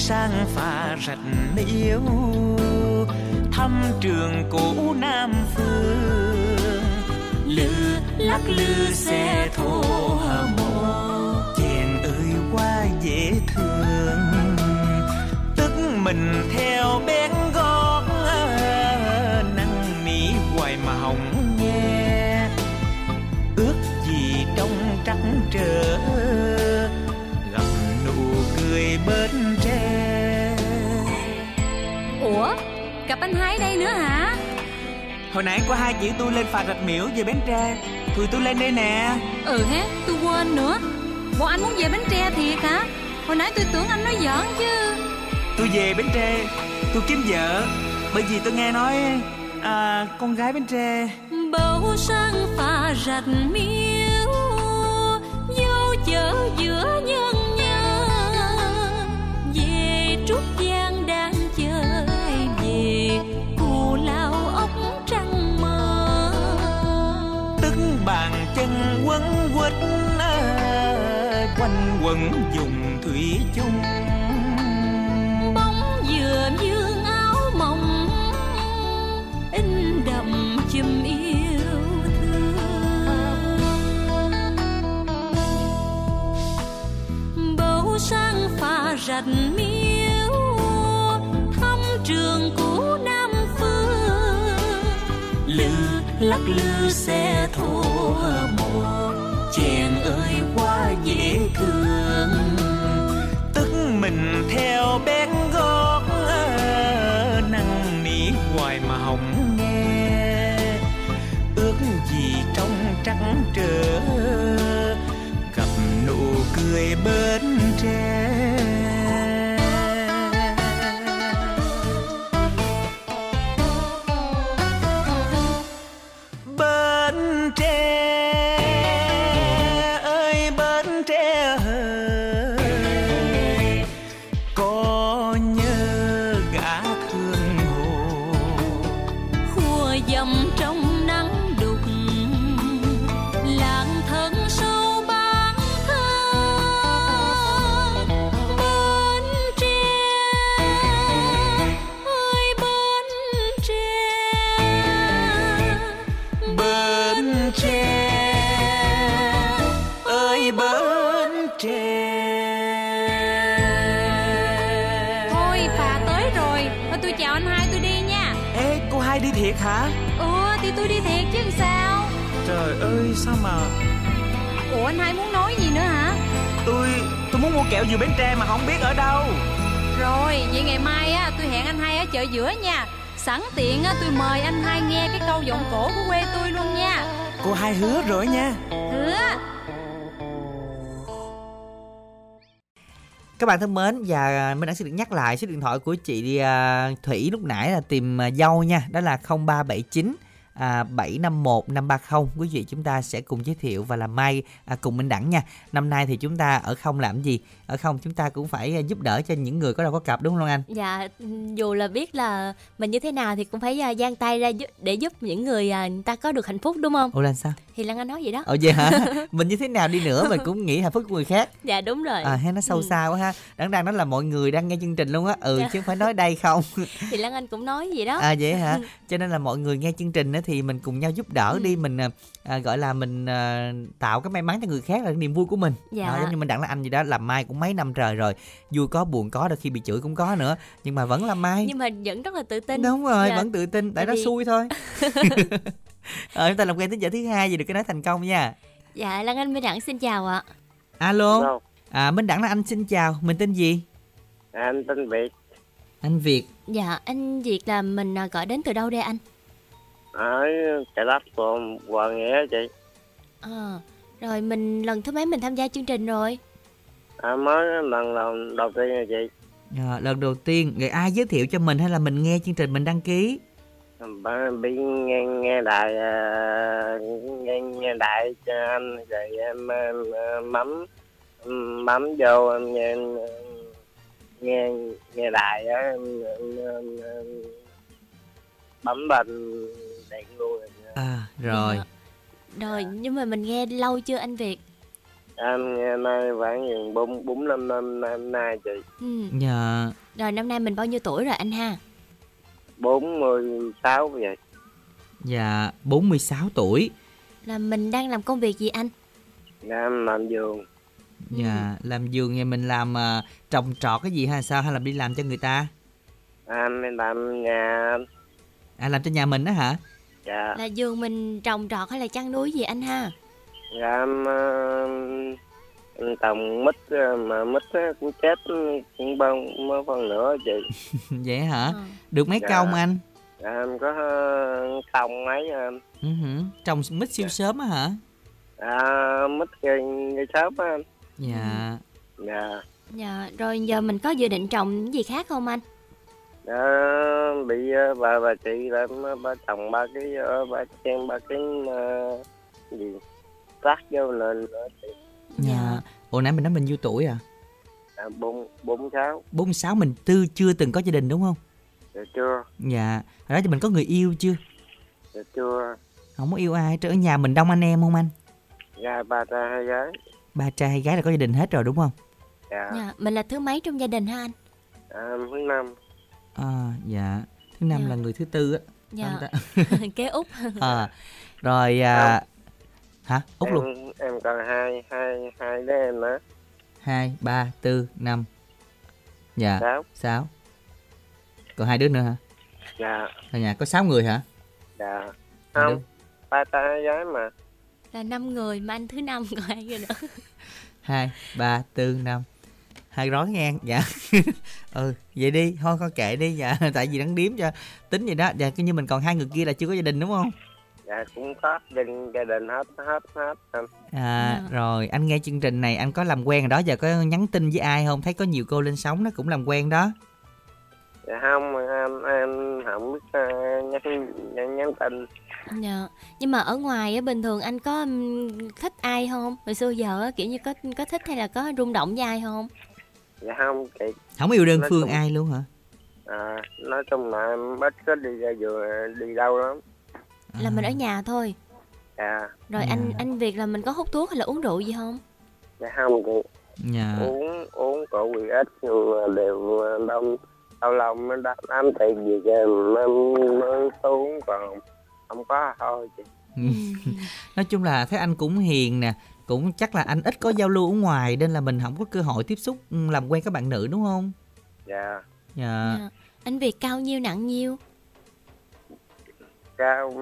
sang phà rạch miếu Thăm trường cũ Nam Phương. Lư lắc lư xe thô hờ mộ, Chèn ơi qua dễ thương. Tức mình theo Gặp anh Hái đây nữa hả? Hồi nãy có hai chị tôi lên phà rạch miễu về Bến Tre. Tụi tôi lên đây nè. Ừ ha tôi quên nữa. Bộ anh muốn về Bến Tre thiệt hả? Hồi nãy tôi tưởng anh nói giỡn chứ. Tôi về Bến Tre Tôi kiếm vợ. Bởi vì tôi nghe nói à, Con gái Bến Tre. Bầu sang phà rạch miếu quấn quýt à, quanh quẩn dùng thủy chung. Bóng dừa dương áo mộng, in đậm chùm yêu thương. Bầu sang pha rạch miêu thăm trường cũ nam phương. Lư lắc lư xe thô hầm dễ tức mình theo bén gót năn nỉ hoài mà hồng nghe. Ước gì trong trắng trở gặp nụ cười bên tôi mời anh hai nghe cái câu giọng cổ của quê tôi luôn nha Cô hai hứa rồi nha Hứa Các bạn thân mến và mình đã xin được nhắc lại số điện thoại của chị à, Thủy lúc nãy là tìm à, dâu nha, đó là 0379 à, 751 530 quý vị chúng ta sẽ cùng giới thiệu và làm may à, cùng Minh Đẳng nha. Năm nay thì chúng ta ở không làm gì? Ở không chúng ta cũng phải à, giúp đỡ cho những người có đâu có cặp đúng không Anh? Dạ, dù là biết là mình như thế nào thì cũng phải à, giang tay ra để giúp những người à, người ta có được hạnh phúc đúng không? Ủa là sao? Thì Lan Anh nói vậy đó. Ồ vậy hả? mình như thế nào đi nữa mình cũng nghĩ hạnh phúc của người khác. Dạ đúng rồi. À hay nó sâu Ừ. xa quá ha. Đáng đang nói là mọi người đang nghe chương trình luôn á. Ừ Dạ. chứ không phải nói đây không. Thì Lan Anh cũng nói vậy đó. À vậy hả? Cho nên là mọi người nghe chương trình á thì mình cùng nhau giúp đỡ Ừ. đi mình à, à, gọi là mình à, tạo cái may mắn cho người khác là niềm vui của mình. Dạ. Đó, giống như mình đặng là anh gì đó làm mai cũng mấy năm trời rồi. Vui có buồn có đôi khi bị chửi cũng có nữa, nhưng mà vẫn làm mai. Nhưng mà vẫn rất là tự tin. Đúng rồi, Dạ. vẫn tự tin tại Tại nó vì- xui thôi. Ờ, chúng ta làm quen thính giả thứ hai gì được cái nói thành công nha. Dạ Lan Anh Minh Đẳng xin chào ạ. Alo. À Minh Đẳng là anh xin chào, mình tên gì? anh tên Việt Anh Việt. Dạ anh Việt là mình à, gọi đến từ đâu đây anh? ở chợ đất của Hòa Nghĩa chị À, rồi mình lần thứ mấy mình tham gia chương trình rồi? À, mới lần đầu đầu tiên rồi chị À, lần đầu tiên người ai giới thiệu cho mình hay là mình nghe chương trình mình đăng ký? Bà bị nghe nghe đài à, nghe nghe đài cho anh rồi em, em, em bấm vô em nghe nghe nghe đài á em, em, em, em bấm bên đèn luôn rồi. À rồi. Dạ. Rồi nhưng mà mình nghe lâu chưa anh Việt? Em nghe nay khoảng chừng bốn bốn năm năm năm nay chị Ừ. Dạ. Rồi năm nay mình bao nhiêu tuổi rồi anh ha? bốn mươi sáu vậy Dạ 46 tuổi. Là mình đang làm công việc gì anh? em làm giường Dạ làm giường nhà mình làm à, trồng trọt cái gì hay sao hay là đi làm cho người ta? em làm nhà À làm cho nhà mình đó hả? dạ Là giường mình trồng trọt hay là chăn nuôi gì anh ha? Dạ em, ờ, em trồng mít ờ, mà mít á cũng chết cũng bao mấy phần nữa chị Vậy hả? Ờ. Được mấy Dạ. công anh? dạ, em có ờ, trồng mấy em Ừ hử. Trồng mít siêu sớm á hả? à, mít cây cây sớm á em Dạ. dạ Dạ rồi giờ mình có dự định trồng gì khác không anh? Dạ, bị ờ, bà bà chị là em ba trồng ba cái ờ, ba chen ba cái ờ, gì rác vô lên chị Dạ. Ủa nãy mình nói mình nhiêu tuổi à? à, bốn bốn sáu 46 mình tư chưa từng có gia đình đúng không? dạ chưa Dạ. Hồi đó thì mình có người yêu chưa? dạ chưa Không có yêu ai trơn. Ở nhà mình đông anh em không anh? dạ ba trai hai gái Ba trai hay gái là có gia đình hết rồi đúng không? dạ Dạ, mình là thứ mấy trong gia đình ha anh? à, thứ năm À, dạ. Thứ năm Dạ. là người thứ tư á. Dạ. Kế út. à, rồi à, hả? Út em, luôn. em còn hai hai hai đứa em nữa hai ba tư năm Dạ. Sáu. Sáu. Còn hai đứa nữa hả? dạ Ở nhà có sáu người hả? dạ Hai không ba trai gái mà Là năm người mà anh thứ năm còn ai nữa nữa. hai ba tư năm hai rói ngang dạ ừ vậy đi thôi con kệ đi dạ tại vì đắng điếm cho tính vậy đó dạ cứ như mình còn hai người kia là chưa có gia đình đúng không dạ cũng có đình gia đình hết hết hết anh à rồi anh nghe chương trình này anh có làm quen rồi đó giờ có nhắn tin với ai không thấy có nhiều cô lên sóng nó cũng làm quen đó dạ không em em không biết ờ, nhắn nhắn, nhắn tin Dạ. Nhưng mà ở ngoài á bình thường anh có thích ai không? Hồi xưa giờ á, kiểu như có có thích hay là có rung động với ai không? dạ không chị không yêu đơn Nói phương chung- ai luôn hả à, nói chung là em ít có đi ra vừa đi đâu lắm Là mình ở nhà thôi. dạ Rồi anh anh việc là mình có hút thuốc hay là uống rượu gì không? dạ không chị dạ uống uống rượu thì ít nhưng mà đều đông lâu lâu mới đám đám tiền gì cho em em mới uống còn không có thôi chị. Nói chung là thấy anh cũng hiền nè cũng chắc là anh ít có giao lưu ở ngoài nên là mình không có cơ hội tiếp xúc ừ, làm quen các bạn nữ đúng không? Dạ. Dạ. Dạ. Anh Việt cao nhiêu nặng nhiêu? Cao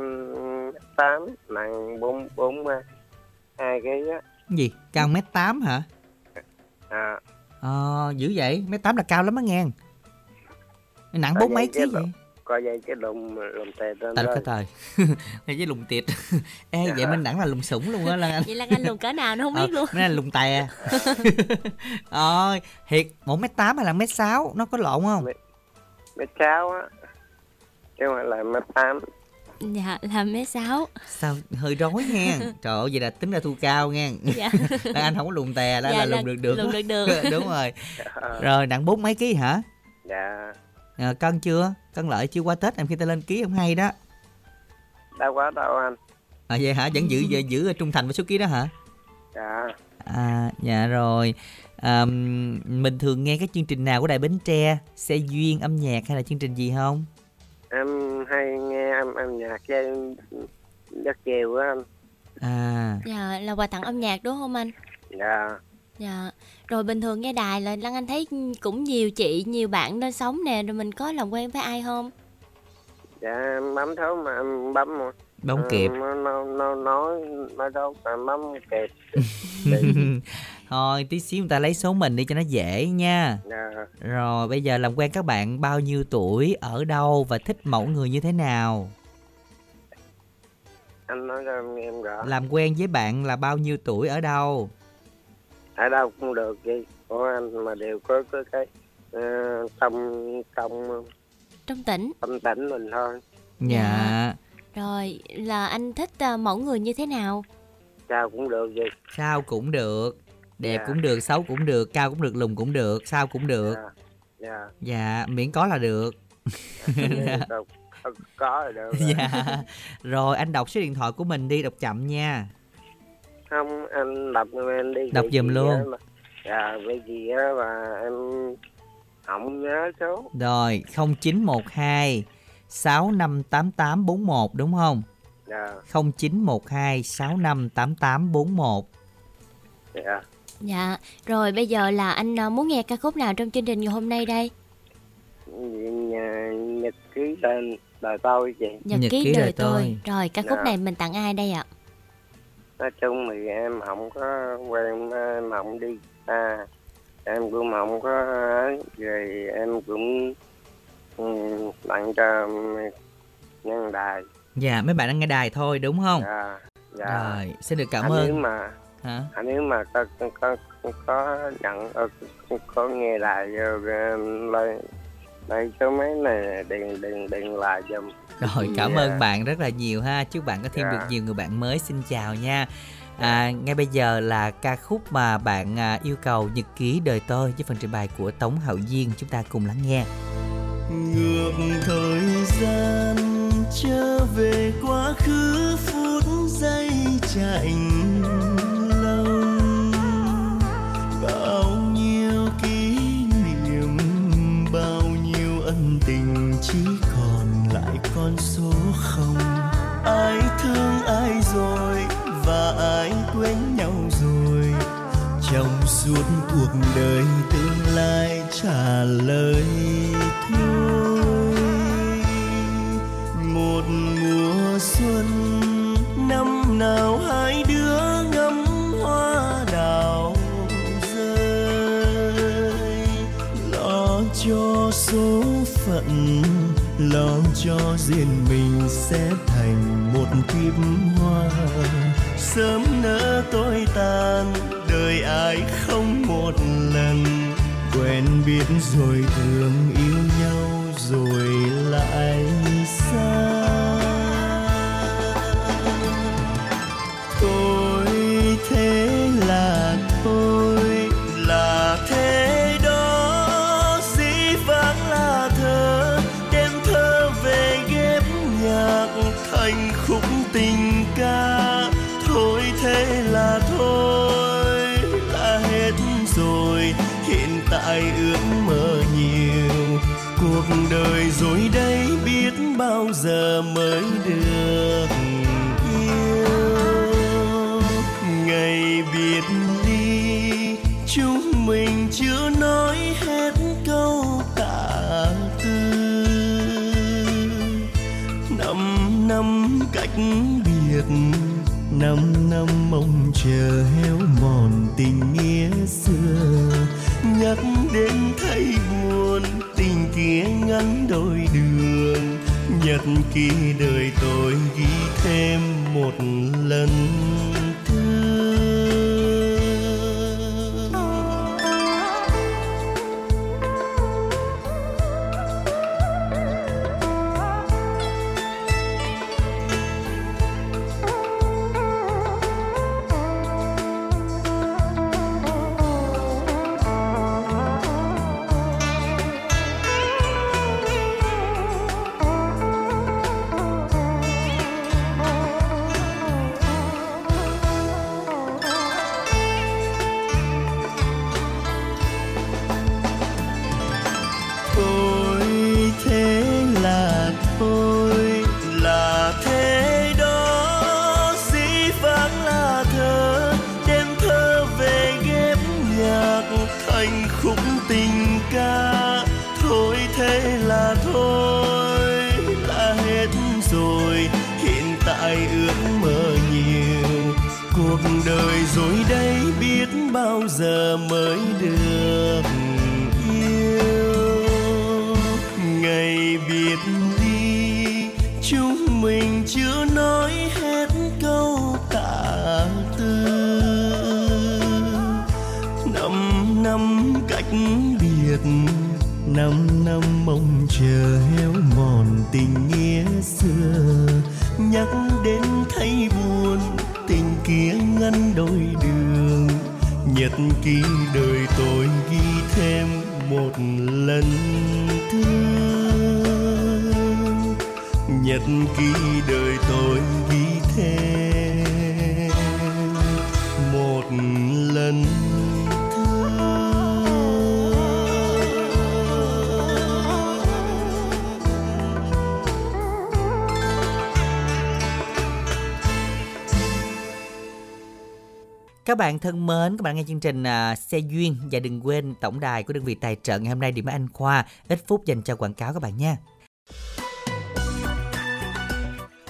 tám nặng bốn bốn hai ký á. Cái gì? Cao mét tám hả? À, ờ dữ vậy. Mét tám là cao lắm á nghe. Nặng bốn mấy ký cái vậy? có dây cái lùng lùng tè tại đó cái thời này với lùng tiệt ê vậy mình đẳng là lùng sủng luôn á lan anh Vậy là anh lùn cỡ nào nó không biết luôn. Ờ, Nó là lùng tè. Ôi Thiệt một mét tám hay là mét sáu? Nó có lộn không? Mét sáu á. Chứ không phải là mét tám Dạ là mét sáu. Sao? Hơi rối nha. Trời ơi vậy là tính ra thu cao nha. Dạ. Anh không có lùng tè Đó Dạ, là là lùng được được. lùng được được. Đúng rồi. Rồi nặng bốn mấy ký hả? Dạ. À, Cân chưa? Cân lợi chưa? Qua Tết em khi ta lên ký không hay đó. Đâu quá đâu anh. À vậy hả? Vẫn giữ giữ, giữ trung thành với số ký đó hả? Dạ. À dạ rồi. À, Mình thường nghe các chương trình nào của Đài Bến Tre Xe duyên âm nhạc hay là chương trình gì không em hay nghe âm âm nhạc với rất chiều á anh À Dạ là quà tặng âm nhạc đúng không anh? dạ Dạ. Rồi bình thường nghe đài là Lan Anh thấy cũng nhiều chị, nhiều bạn lên sóng nè, rồi mình có làm quen với ai không? dạ em bấm thấu mà em bấm mà Bấm kịp nó nó nó nói nói đâu mà bấm kịp Thôi tí xíu người ta lấy số mình đi cho nó dễ nha. Dạ. Rồi bây giờ làm quen các bạn bao nhiêu tuổi Ở đâu và thích mẫu người như thế nào? Anh nói cho em nghe em rõ Làm quen với bạn là bao nhiêu tuổi ở đâu? Ở đâu cũng được gì của anh mà đều có có cái ờ, trong trong Trong tỉnh. trong tỉnh mình thôi. Dạ. Rồi là anh thích à, mẫu người như thế nào? sao cũng được gì Sao cũng được Đẹp Dạ. cũng được, xấu cũng được, cao cũng được, lùn cũng được Sao cũng được. Dạ Dạ, miễn có là được. Có, có, là được rồi. Dạ. Rồi anh đọc số điện thoại của mình đi, đọc chậm nha. Không anh đọc em đi Đọc giùm luôn. mà- dạ vì gì á mà em không nhớ số. Rồi 0912 658841 đúng không? dạ. 0912 658841 dạ Dạ. Rồi bây giờ là anh à, muốn nghe ca khúc nào trong chương trình ngày hôm nay đây? nhà nhật ký tên đời tôi chị Nhật, ký, đời, tôi. Rồi ca khúc Dạ. này mình tặng ai đây ạ? nói chung thì em không có quen em không đi xa em cũng không có ấy, rồi em cũng ừ, tặng cho nhân đài Dạ mấy bạn đang nghe đài thôi đúng không? dạ dạ Rồi xin được cảm anh nếu ơn mà Hả? anh nếu mà có có có, có nhận ờ, có, nghe em lên đây số mấy này điện điện điện lại giùm Rồi cảm Dạ. ơn bạn rất là nhiều ha. Chúc bạn có thêm Dạ. được nhiều người bạn mới. Xin chào nha. À, Ngay bây giờ là ca khúc mà bạn à, yêu cầu Nhật ký đời tôi Với phần trình bày của Tống Hậu Duyên. Chúng ta cùng lắng nghe. Ngược thời gian trở về quá khứ phút giây chạnh bao nhiêu kỷ niệm, bao nhiêu ân tình, chỉ còn lại con số không. Ai thương ai rồi và ai quên nhau rồi? Trong suốt cuộc đời tương lai trả lời. Lo cho riêng mình sẽ thành một kiếp hoa. Sớm nỡ tôi tàn, đời ai không một lần. Quen biết rồi thương nhật ký đời Các bạn thân mến, các bạn nghe chương trình à, Xe Duyên và đừng quên tổng đài của đơn vị tài trợ ngày hôm nay điểm Anh Khoa. Ít phút dành cho quảng cáo các bạn nha.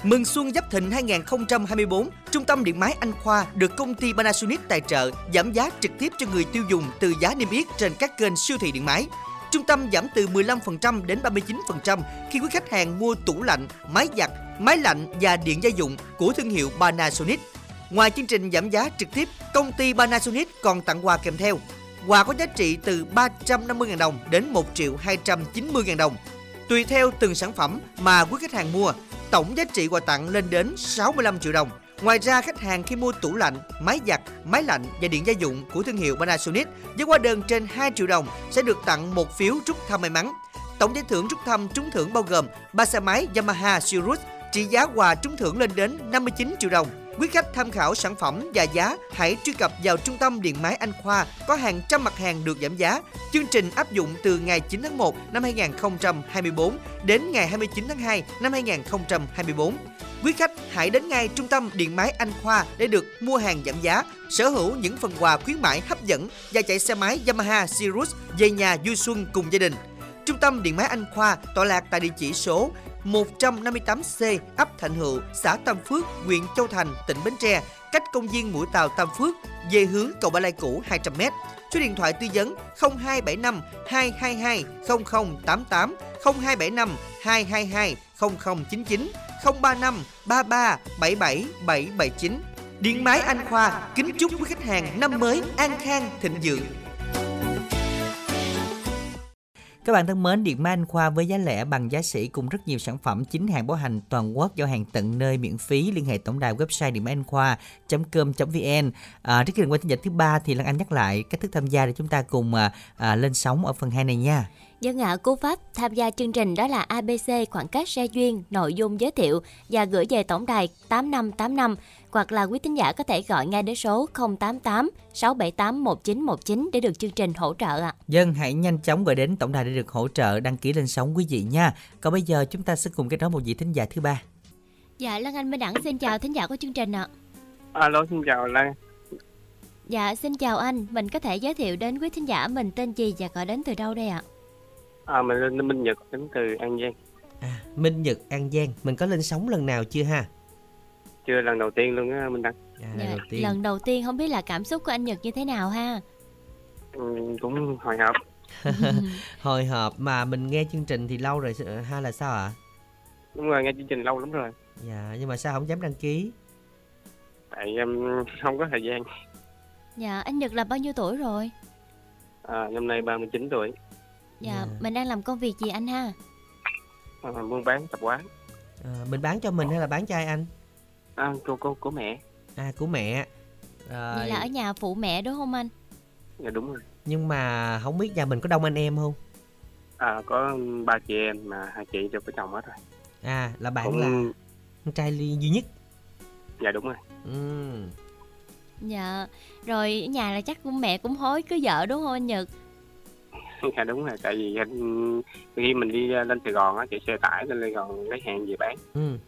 Mừng xuân Giáp Thịnh 2024, Trung tâm Điện máy Anh Khoa được công ty Panasonic tài trợ giảm giá trực tiếp cho người tiêu dùng từ giá niêm yết trên các kênh siêu thị điện máy. Trung tâm giảm từ 15% đến 39% khi quý khách hàng mua tủ lạnh, máy giặt, máy lạnh và điện gia dụng của thương hiệu Panasonic. Ngoài chương trình giảm giá trực tiếp, công ty Panasonic còn tặng quà kèm theo. Quà có giá trị từ 350.000 đồng đến 1 triệu 290.000 đồng. Tùy theo từng sản phẩm mà quý khách hàng mua, tổng giá trị quà tặng lên đến 65 triệu đồng. Ngoài ra, khách hàng khi mua tủ lạnh, máy giặt, máy lạnh và điện gia dụng của thương hiệu Panasonic với hóa đơn trên 2 triệu đồng sẽ được tặng một phiếu trúc thăm may mắn. Tổng giải thưởng trúc thăm trúng thưởng bao gồm 3 xe máy Yamaha Sirius trị giá quà trúng thưởng lên đến 59 triệu đồng. Quý khách tham khảo sản phẩm và giá, hãy truy cập vào trung tâm điện máy Anh Khoa có hàng trăm mặt hàng được giảm giá. Chương trình áp dụng từ ngày 9 tháng 1 năm 2024 đến ngày 29 tháng 2 năm 2024. Quý khách hãy đến ngay trung tâm điện máy Anh Khoa để được mua hàng giảm giá, sở hữu những phần quà khuyến mãi hấp dẫn và chạy xe máy Yamaha Sirius về nhà vui xuân cùng gia đình. Trung tâm điện máy Anh Khoa tọa lạc tại địa chỉ số 158C, ấp Thạnh Hữu, xã Tam Phước, huyện Châu Thành, tỉnh Bến Tre, cách công viên Mũi Tàu Tam Phước về hướng cầu Ba Lai cũ 200m. Số điện thoại tư vấn 0275 222 0088 0275 222 0099 035 33 77 779. Điện máy Anh Khoa kính chúc quý khách hàng năm mới an khang thịnh vượng. Các bạn thân mến, Điện Máy Anh Khoa với giá lẻ bằng giá sỉ cùng rất nhiều sản phẩm chính hàng bảo hành toàn quốc giao hàng tận nơi miễn phí liên hệ tổng đài website điện máy anh khoa.com.vn. À, trước khi đến qua tin nhật thứ ba thì Lan Anh nhắc lại cách thức tham gia để chúng ta cùng à, à, lên sóng ở phần 2 này nha. Dân ạ, cú pháp tham gia chương trình đó là ABC khoảng cách xe duyên, nội dung giới thiệu và gửi về tổng đài 8585 hoặc là quý tín giả có thể gọi ngay đến số 088 678 1919 để được chương trình hỗ trợ ạ. Dân hãy nhanh chóng gọi đến tổng đài để được hỗ trợ đăng ký lên sóng quý vị nha. Còn bây giờ chúng ta sẽ cùng kết nối một vị thính giả thứ ba. Dạ, Lan Anh Minh Đẳng xin chào thính giả của chương trình ạ. Alo, xin chào Lan. Dạ, xin chào anh. Mình có thể giới thiệu đến quý thính giả mình tên gì và gọi đến từ đâu đây ạ? À, mình lên Minh Nhật đến từ An Giang. Minh Nhật An Giang, mình có lên sóng lần nào chưa ha? Chưa lần đầu tiên luôn á Minh Đăng. À, Dạ, lần đầu tiên. lần đầu tiên không biết là cảm xúc của anh Nhật như thế nào ha? Ừ, cũng hồi hộp. Hồi hộp mà mình nghe chương trình thì lâu rồi hay là sao ạ? Đúng rồi, nghe chương trình lâu lắm rồi. Dạ, nhưng mà sao không dám đăng ký? Tại um, không có thời gian. Dạ, anh Nhật là bao nhiêu tuổi rồi? À, năm nay 39 tuổi. Dạ, mình đang làm công việc gì anh ha? À, buôn bán tập quán. À, mình bán cho mình hay là bán cho ai anh? À, cô cô của mẹ. À, của mẹ. Rồi. Vậy là ở nhà phụ mẹ đúng không anh? Dạ đúng rồi. Nhưng mà không biết nhà mình có đông anh em không? À, có ba chị em mà hai chị đều có chồng hết rồi. À, là bạn Cũng- là con trai duy nhất. Dạ đúng rồi. Ừ. Dạ, rồi ở nhà là chắc cũng mẹ cũng hối cưới vợ đúng không anh Nhật? dạ đúng rồi. Tại vì anh, khi mình đi uh, lên Sài Gòn á, chạy xe tải lên Sài Gòn lấy hàng về bán. Ừ.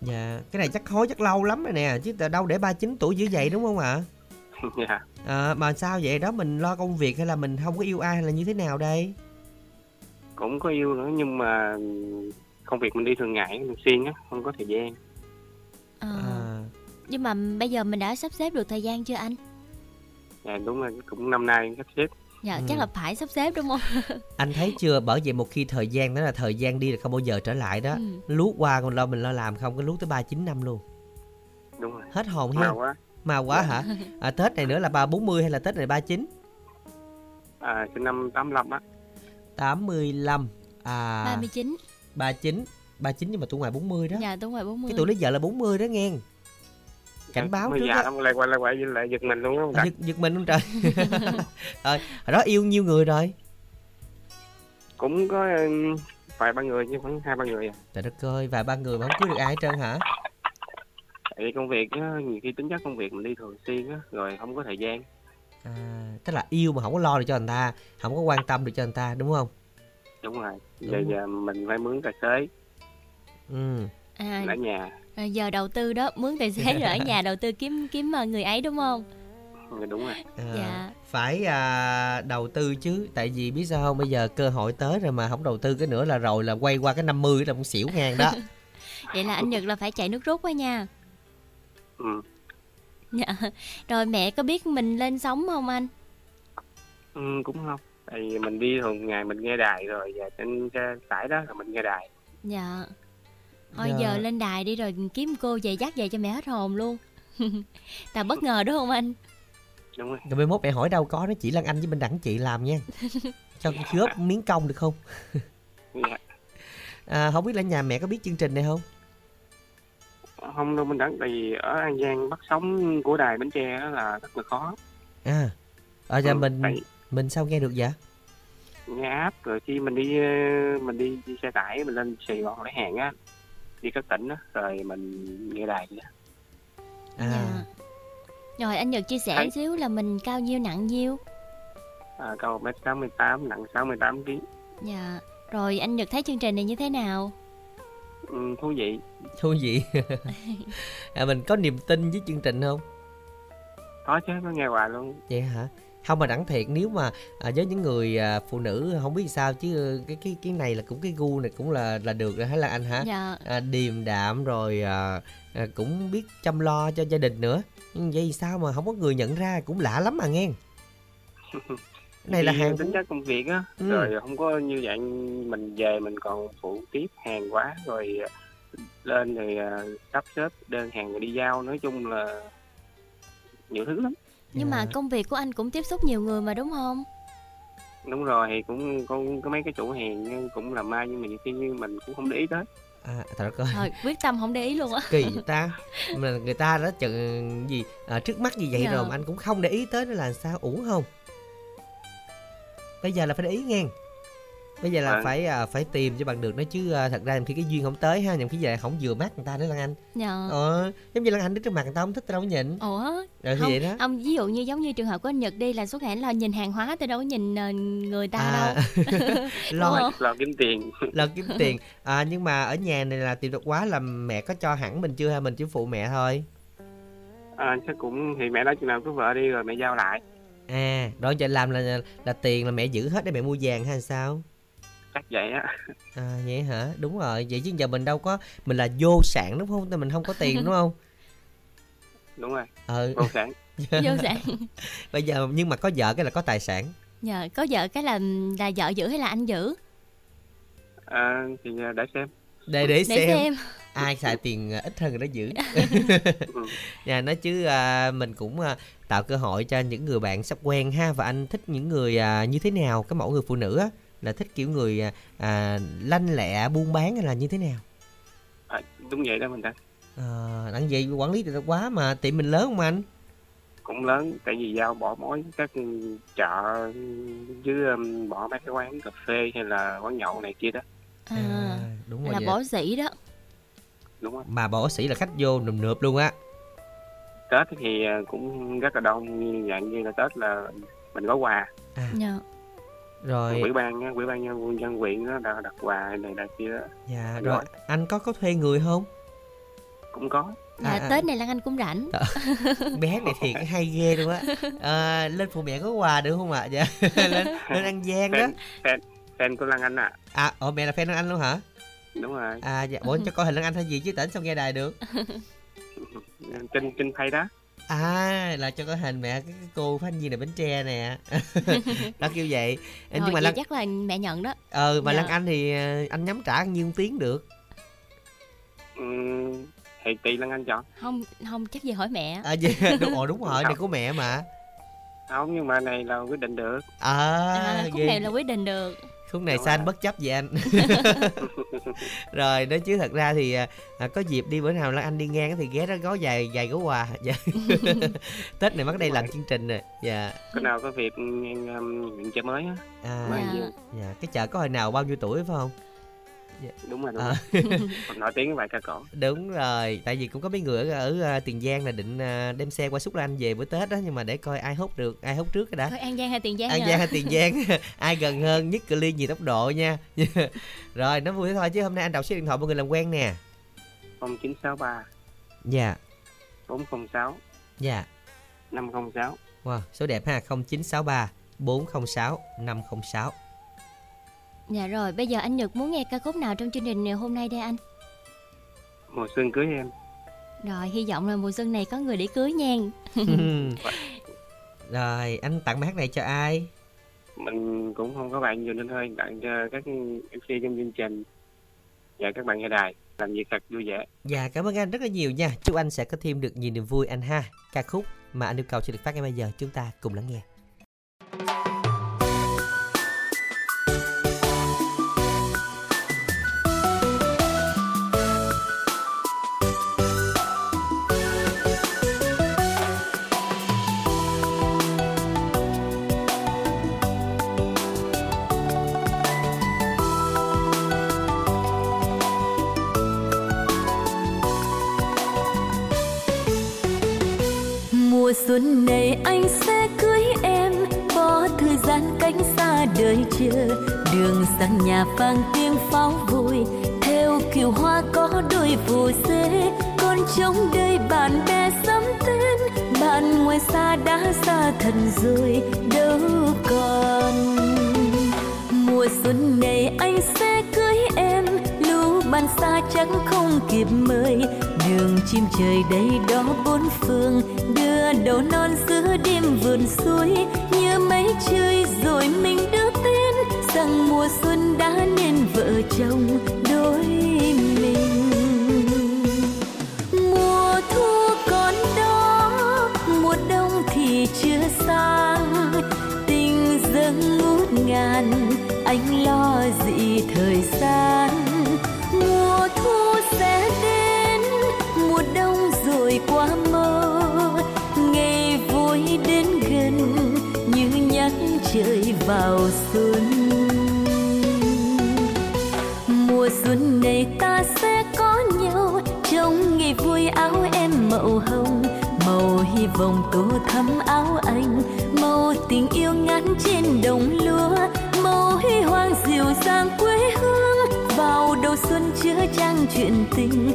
Dạ, cái này chắc hối chắc lâu lắm rồi nè, chứ tại đâu để 39 tuổi dữ vậy đúng không ạ? dạ. À, mà sao vậy đó mình lo công việc hay là mình không có yêu ai hay là như thế nào đây? Cũng có yêu nữa nhưng mà công việc mình đi thường ngày mình xuyên á, không có thời gian. Ờ, À, Nhưng mà bây giờ mình đã sắp xếp được thời gian chưa anh? Dạ đúng rồi, cũng năm nay sắp xếp. Dạ, Ừ. chắc là phải sắp xếp đúng không? anh thấy chưa bởi vậy một khi thời gian đó là thời gian đi là không bao giờ trở lại đó Ừ. lút qua còn lo mình lo làm không có lút tới ba chín năm luôn Đúng rồi. hết hồn ha Mau quá. mà quá hả à, tết này nữa là ba bốn mươi hay là tết này ba chín À, sinh năm 85 á. 85 à 39. 39 39 nhưng mà tuổi ngoài 40 đó Dạ đúng rồi 40. cái tuổi lấy vợ là 40 đó nghe cảnh báo Mới trước già đó lắm, lại quay lại quay lại giật mình luôn á. à, giật, giật mình luôn trời rồi hồi đó yêu nhiêu người rồi Cũng có um, vài ba người chứ khoảng hai ba người à. trời đất ơi vài ba người mà không cưới được ai hết trơn hả Tại vì công việc á, nhiều khi tính chất công việc mình đi thường xuyên á, rồi không có thời gian. à, tức là yêu mà không có lo được cho người ta không có quan tâm được cho người ta đúng không Đúng rồi. Đúng Giờ giờ mình phải mướn tài xế ừ À, ở nhà. Rồi giờ đầu tư đó, mướn tài xế rồi ở nhà đầu tư kiếm kiếm ờ, người ấy đúng không? Dạ, đúng rồi. À, Dạ. phải à, đầu tư chứ tại vì biết sao không bây giờ cơ hội tới rồi mà không đầu tư cái nữa là rồi là quay qua cái 50 là cũng xỉu ngang đó Vậy là anh Nhật là phải chạy nước rút quá nha. Ừ. Dạ. Rồi mẹ có biết mình lên sóng không anh? ừ. Cũng không. Tại vì mình đi thường ngày mình nghe đài rồi. Và trên xe tải đó là mình nghe đài. Dạ. Thôi Dạ. giờ lên đài đi rồi kiếm cô về dắt về cho mẹ hết hồn luôn. Tạo bất ngờ đúng không anh? Đúng rồi. rồi mai mốt mẹ hỏi đâu có nó chỉ Lan Anh với bên đẳng chị làm nha cho con góp miếng công được không Dạ. à, không biết là nhà mẹ có biết chương trình này không Không đâu mình đắn. Tại vì ở An Giang bắt sóng của đài Bến Tre đó là rất là khó. à ở nhà Ừ, mình tại- mình sao nghe được vậy nghe app rồi khi mình đi ờ, mình đi, đi xe tải mình lên Sài Gòn lấy hàng á đi các tỉnh á rồi mình nghe đài vậy đó. à Dạ. Rồi anh Nhật chia sẻ Thấy- xíu là mình cao nhiêu nặng nhiêu? à, cao 1m68 nặng 68 kg Dạ. Rồi anh Nhật thấy chương trình này như thế nào? ừ, thú vị thú vị à, mình có niềm tin với chương trình không có chứ có nghe hoài luôn vậy hả không mà đẳng thiệt nếu mà à, với những người à, phụ nữ không biết sao chứ cái cái cái này là cũng cái gu này cũng là là được rồi hay là anh hả? Dạ. à, điềm đạm rồi à, à, cũng biết chăm lo cho gia đình nữa. Vậy sao mà không có người nhận ra cũng lạ lắm mà nghe. Này là hàng tính chất công việc á Ừ. rồi không có như vậy mình về mình còn phụ tiếp hàng quá rồi lên rồi à, sắp xếp đơn hàng rồi đi giao. Nói chung là nhiều thứ lắm Nhưng mà công việc của anh cũng tiếp xúc nhiều người mà đúng không? đúng rồi thì cũng có, có mấy cái chủ hàng cũng làm mai nhưng mà nhiều khi như mình cũng không để ý tới à, thật ơi Thôi quyết tâm không để ý luôn á. kỳ ta mà người ta đã chừng gì à, trước mắt như vậy Dạ. rồi mà anh cũng không để ý tới nó là sao ủ không bây giờ là phải để ý nghe bây giờ là Vâng. phải à, phải tìm cho bằng được nó chứ à, thật ra nhiều khi cái duyên không tới ha nhiều khi giờ không vừa mắt người ta nữa lan anh. Dạ. ờ giống như lan anh đứng trước mặt người ta không thích tao đâu có nhìn. Ủa? Rồi thì không, vậy đó. Ông ví dụ như giống như trường hợp của anh Nhật đi là suốt ngày là nhìn hàng hóa tôi đâu có nhìn ờ, người ta À, đâu. lo. Lo kiếm tiền. Lo kiếm tiền. À, nhưng mà ở nhà này là tìm được quá là mẹ có cho hẳn mình chưa hay mình chỉ phụ mẹ thôi. À, chắc cũng thì mẹ nói chừng nào cứ vợ đi rồi mẹ giao lại. À đó giờ làm là là tiền là mẹ giữ hết để mẹ mua vàng hay sao chắc vậy á À vậy hả? Đúng rồi. Vậy chứ giờ mình đâu có mình là vô sản đúng không? Mình không có tiền đúng không? đúng rồi Ờ. vô sản Vô sản. Bây giờ nhưng mà có vợ cái là có tài sản. Dạ, có vợ cái là là vợ giữ hay là anh giữ? à, thì à, để xem Để để, Để xem. xem. Ai xài tiền à, ít hơn người đó giữ. Dạ nói chứ à, mình cũng à, tạo cơ hội cho những người bạn sắp quen ha và anh thích những người à, như thế nào? Cái mẫu người phụ nữ á là thích kiểu người à, à, lanh lẹ buôn bán hay là như thế nào? à, đúng vậy đó mình ta À, đặng vậy quản lý thì quá mà tiệm mình lớn không anh? cũng lớn tại vì giao bỏ mối các chợ chứ um, bỏ mấy cái quán cà phê hay là quán nhậu này kia đó À, đúng rồi là vậy. bỏ dĩ đó. đúng không Mà bỏ sĩ là khách vô nườm nượp luôn á. tết thì à, cũng rất là đông như dạng như là tết là mình có quà Dạ. Rồi quỹ ban á, quỹ ban nhân dân huyện đó đã đặt quà này này kia đó. Dạ Rồi. rồi anh có có thuê người không? cũng có Dạ, À, à. Tết này Lan Anh cũng rảnh. bé này thiệt hay ghê luôn á. À, lên phụ mẹ có quà được không ạ? Dạ. lên lên ăn gian đó. fan fan của Lan Anh à À, ồ mẹ là fan anh luôn hả? đúng rồi À dạ, bữa cho coi hình Lan Anh hay gì chứ tỉnh xong nghe đài được. trên trên phay đó À là cho coi hình mẹ cái, cô phát viên này Bến Tre nè. nó kêu vậy. Rồi, nhưng mà Lan chắc là mẹ nhận đó. ờ mà Dạ. Lan Anh thì ờ, anh nhắm trả nhiêu tiếng được. Ừm, thì tùy Lan Anh chọn Không không chắc gì hỏi mẹ. À dạ, đúng ồ đúng rồi, này của mẹ mà. không nhưng mà này là quyết định được À, À, khúc ghê. này là quyết định được. Khúc này sao anh bất chấp vậy anh. Rồi đó chứ thật ra thì à, à, có dịp đi bữa nào là anh đi ngang thì ghé đó gói vài vài gói quà. Dạ. tết này bắt đây làm chương trình rồi dạ. Có nào có việc um, chợ mới á. À Dạ. dạ. Cái chợ có hồi nào bao nhiêu tuổi phải không đúng rồi đúng À. nổi tiếng với bài ca cổ. Đúng rồi tại vì cũng có mấy người ở, ở à, tiền giang là định à, đem xe qua xúc lan về bữa tết đó nhưng mà để coi ai hốt được ai hốt trước cái đã. Thôi An Giang hay Tiền Giang An? Giang hay Tiền Giang ai gần hơn nhất cự ly nhiều tốc độ nha. Rồi nó vui thế thôi chứ hôm nay anh đọc số điện thoại mọi người làm quen nè. 0963 dạ. 406 dạ. 506 Wow, số đẹp ha 0963 406 506 Dạ rồi, bây giờ anh Nhật muốn nghe ca khúc nào trong chương trình hôm nay đây anh? mùa xuân cưới em. Rồi, hy vọng là mùa xuân này có người để cưới nha. Rồi anh tặng bài hát này cho ai? Mình cũng không có bạn nhiều nên thôi tặng cho các MC trong chương trình. Và các bạn nghe đài làm việc thật vui vẻ. Dạ cảm ơn anh rất là nhiều nha. Chúc anh sẽ có thêm được nhiều niềm vui anh ha. Ca khúc mà anh yêu cầu sẽ được phát ngay bây giờ Chúng ta cùng lắng nghe vàng vang tiếng pháo vui theo kiều hoa có đôi phù dê con trống đây bạn bè sắm tên, bạn ngoài xa đã xa thần rồi đâu còn. Mùa xuân này anh sẽ cưới em, lũ bạn xa chắc không kịp mời. Đường chim trời đây đó bốn phương, đưa đầu non giữa đêm vườn suối. Như mấy chơi rồi mình đã nên chồng đôi mình. Mùa thu còn đó, mùa đông thì chưa sang tình dâng ngút ngàn, anh lo gì thời gian. Mùa thu sẽ đến, mùa đông rồi qua mơ. Ngày vui đến gần, như nhắc trời vào xuân. Vòng tô thắm áo anh. Màu tình yêu ngắn trên đồng lúa, màu huy hoàng dịu dàng quê hương. Vào đầu xuân chứa trang chuyện tình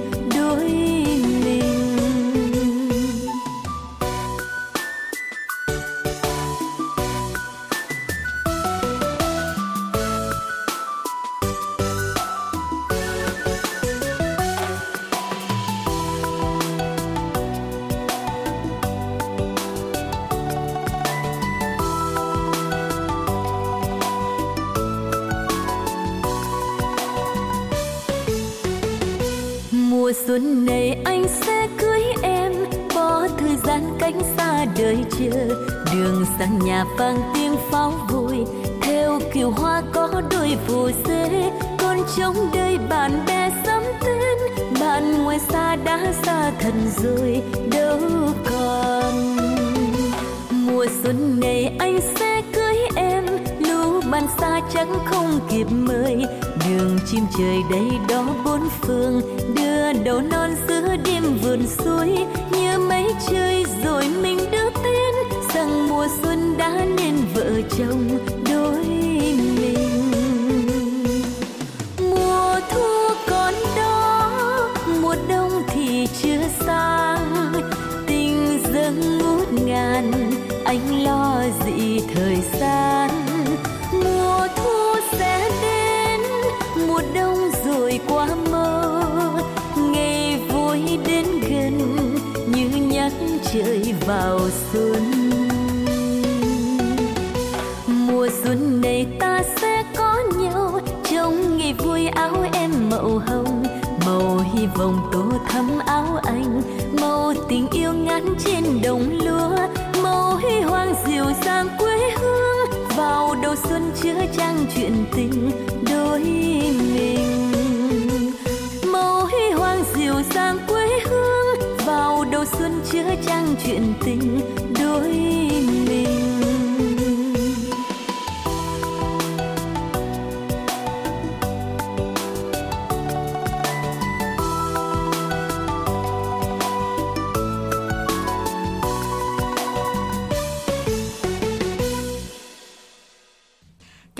chuyện tình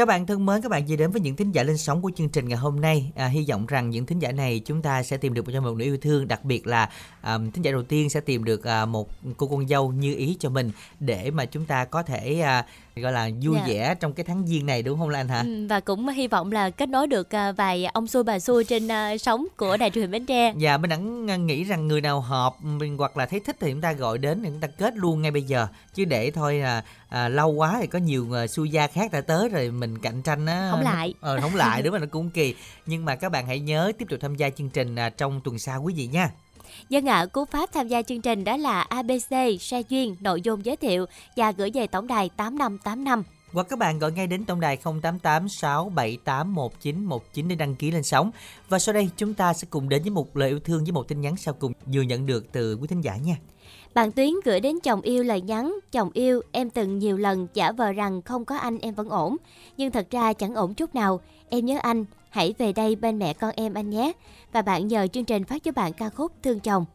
Các bạn thân mến, các bạn vừa đến với những thính giả lên sóng của chương trình ngày hôm nay. À, hy vọng rằng những thính giả này chúng ta sẽ tìm được cho một nửa yêu thương, đặc biệt là à, thính giả đầu tiên sẽ tìm được à, một cô con dâu như ý cho mình để mà chúng ta có thể à, gọi là vui Dạ. vẻ trong cái tháng giêng này đúng không Lan hả? Ừ, và cũng hy vọng là kết nối được à, vài ông xui bà xui trên à, sóng của đài truyền hình Bến Tre. Dạ, mình đẳng nghĩ rằng người nào hợp mình hoặc là thấy thích thì chúng ta gọi đến thì chúng ta kết luôn ngay bây giờ chứ để thôi là à, lâu quá thì có nhiều à, xui gia khác đã tới rồi mình cạnh tranh á Không lại. ờ không lại đúng mà nó cũng kỳ nhưng mà các bạn hãy nhớ tiếp tục tham gia chương trình à, trong tuần sau quý vị nha Dân ạ, cú pháp tham gia chương trình đó là ABC, xe duyên, nội dung giới thiệu và gửi về tổng đài 8585. Hoặc các bạn gọi ngay đến tổng đài 088 678 1919 để đăng ký lên sóng. Và sau đây chúng ta sẽ cùng đến với một lời yêu thương với một tin nhắn sau cùng vừa nhận được từ quý thính giả nha. Bạn Tuyến gửi đến chồng yêu lời nhắn Chồng yêu, em từng nhiều lần giả vờ rằng không có anh em vẫn ổn Nhưng thật ra chẳng ổn chút nào Em nhớ anh, hãy về đây bên mẹ con em anh nhé Và bạn nhờ chương trình phát cho bạn ca khúc Thương Chồng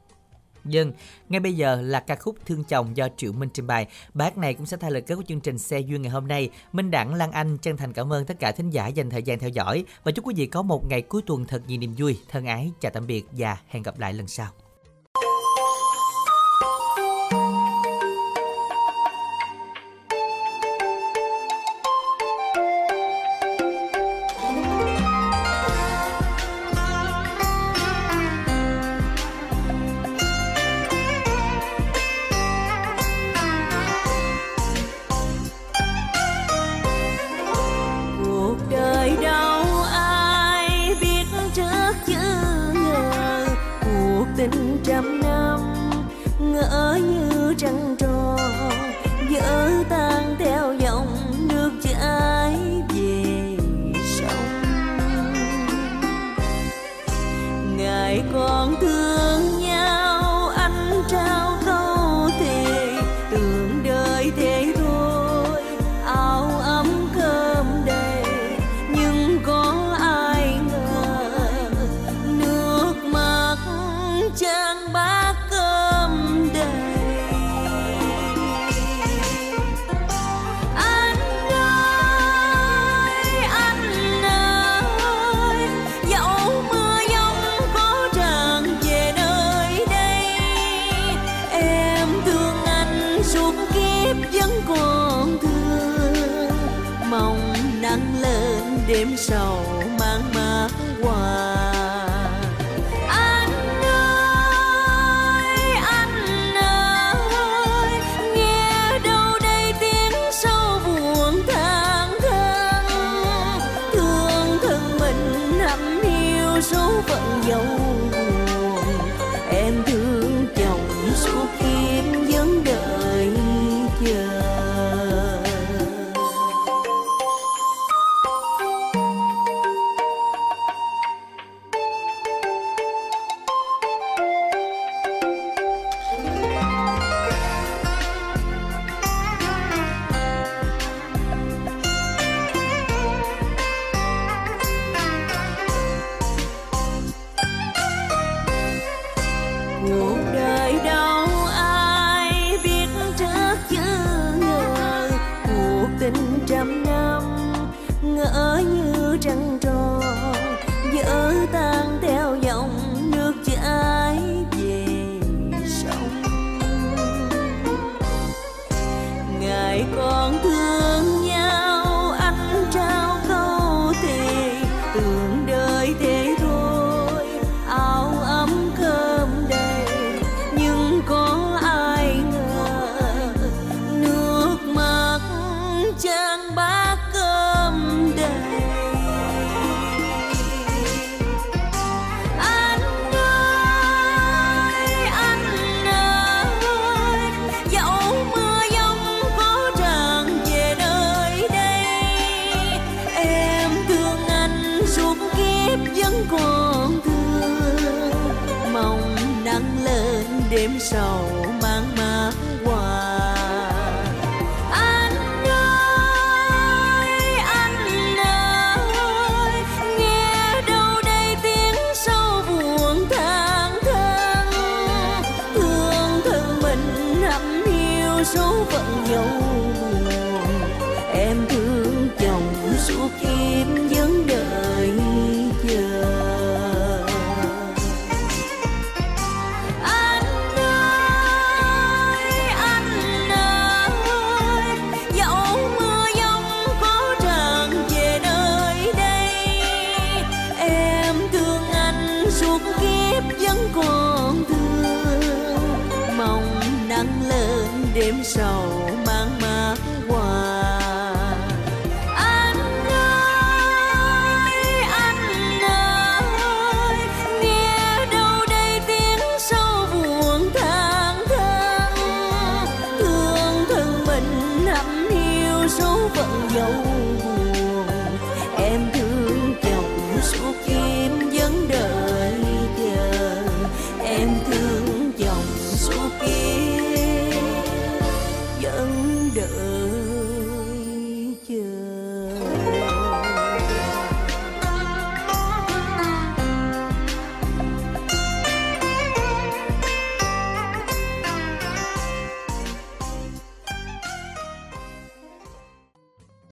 Dân, ngay bây giờ là ca khúc Thương Chồng do Triệu Minh trình bày. Bác này cũng sẽ thay lời kết của chương trình Xe Duyên ngày hôm nay. Minh Đẳng, Lan Anh chân thành cảm ơn tất cả thính giả dành thời gian theo dõi. Và chúc quý vị có một ngày cuối tuần thật nhiều niềm vui. Thân ái, chào tạm biệt và hẹn gặp lại lần sau. Lên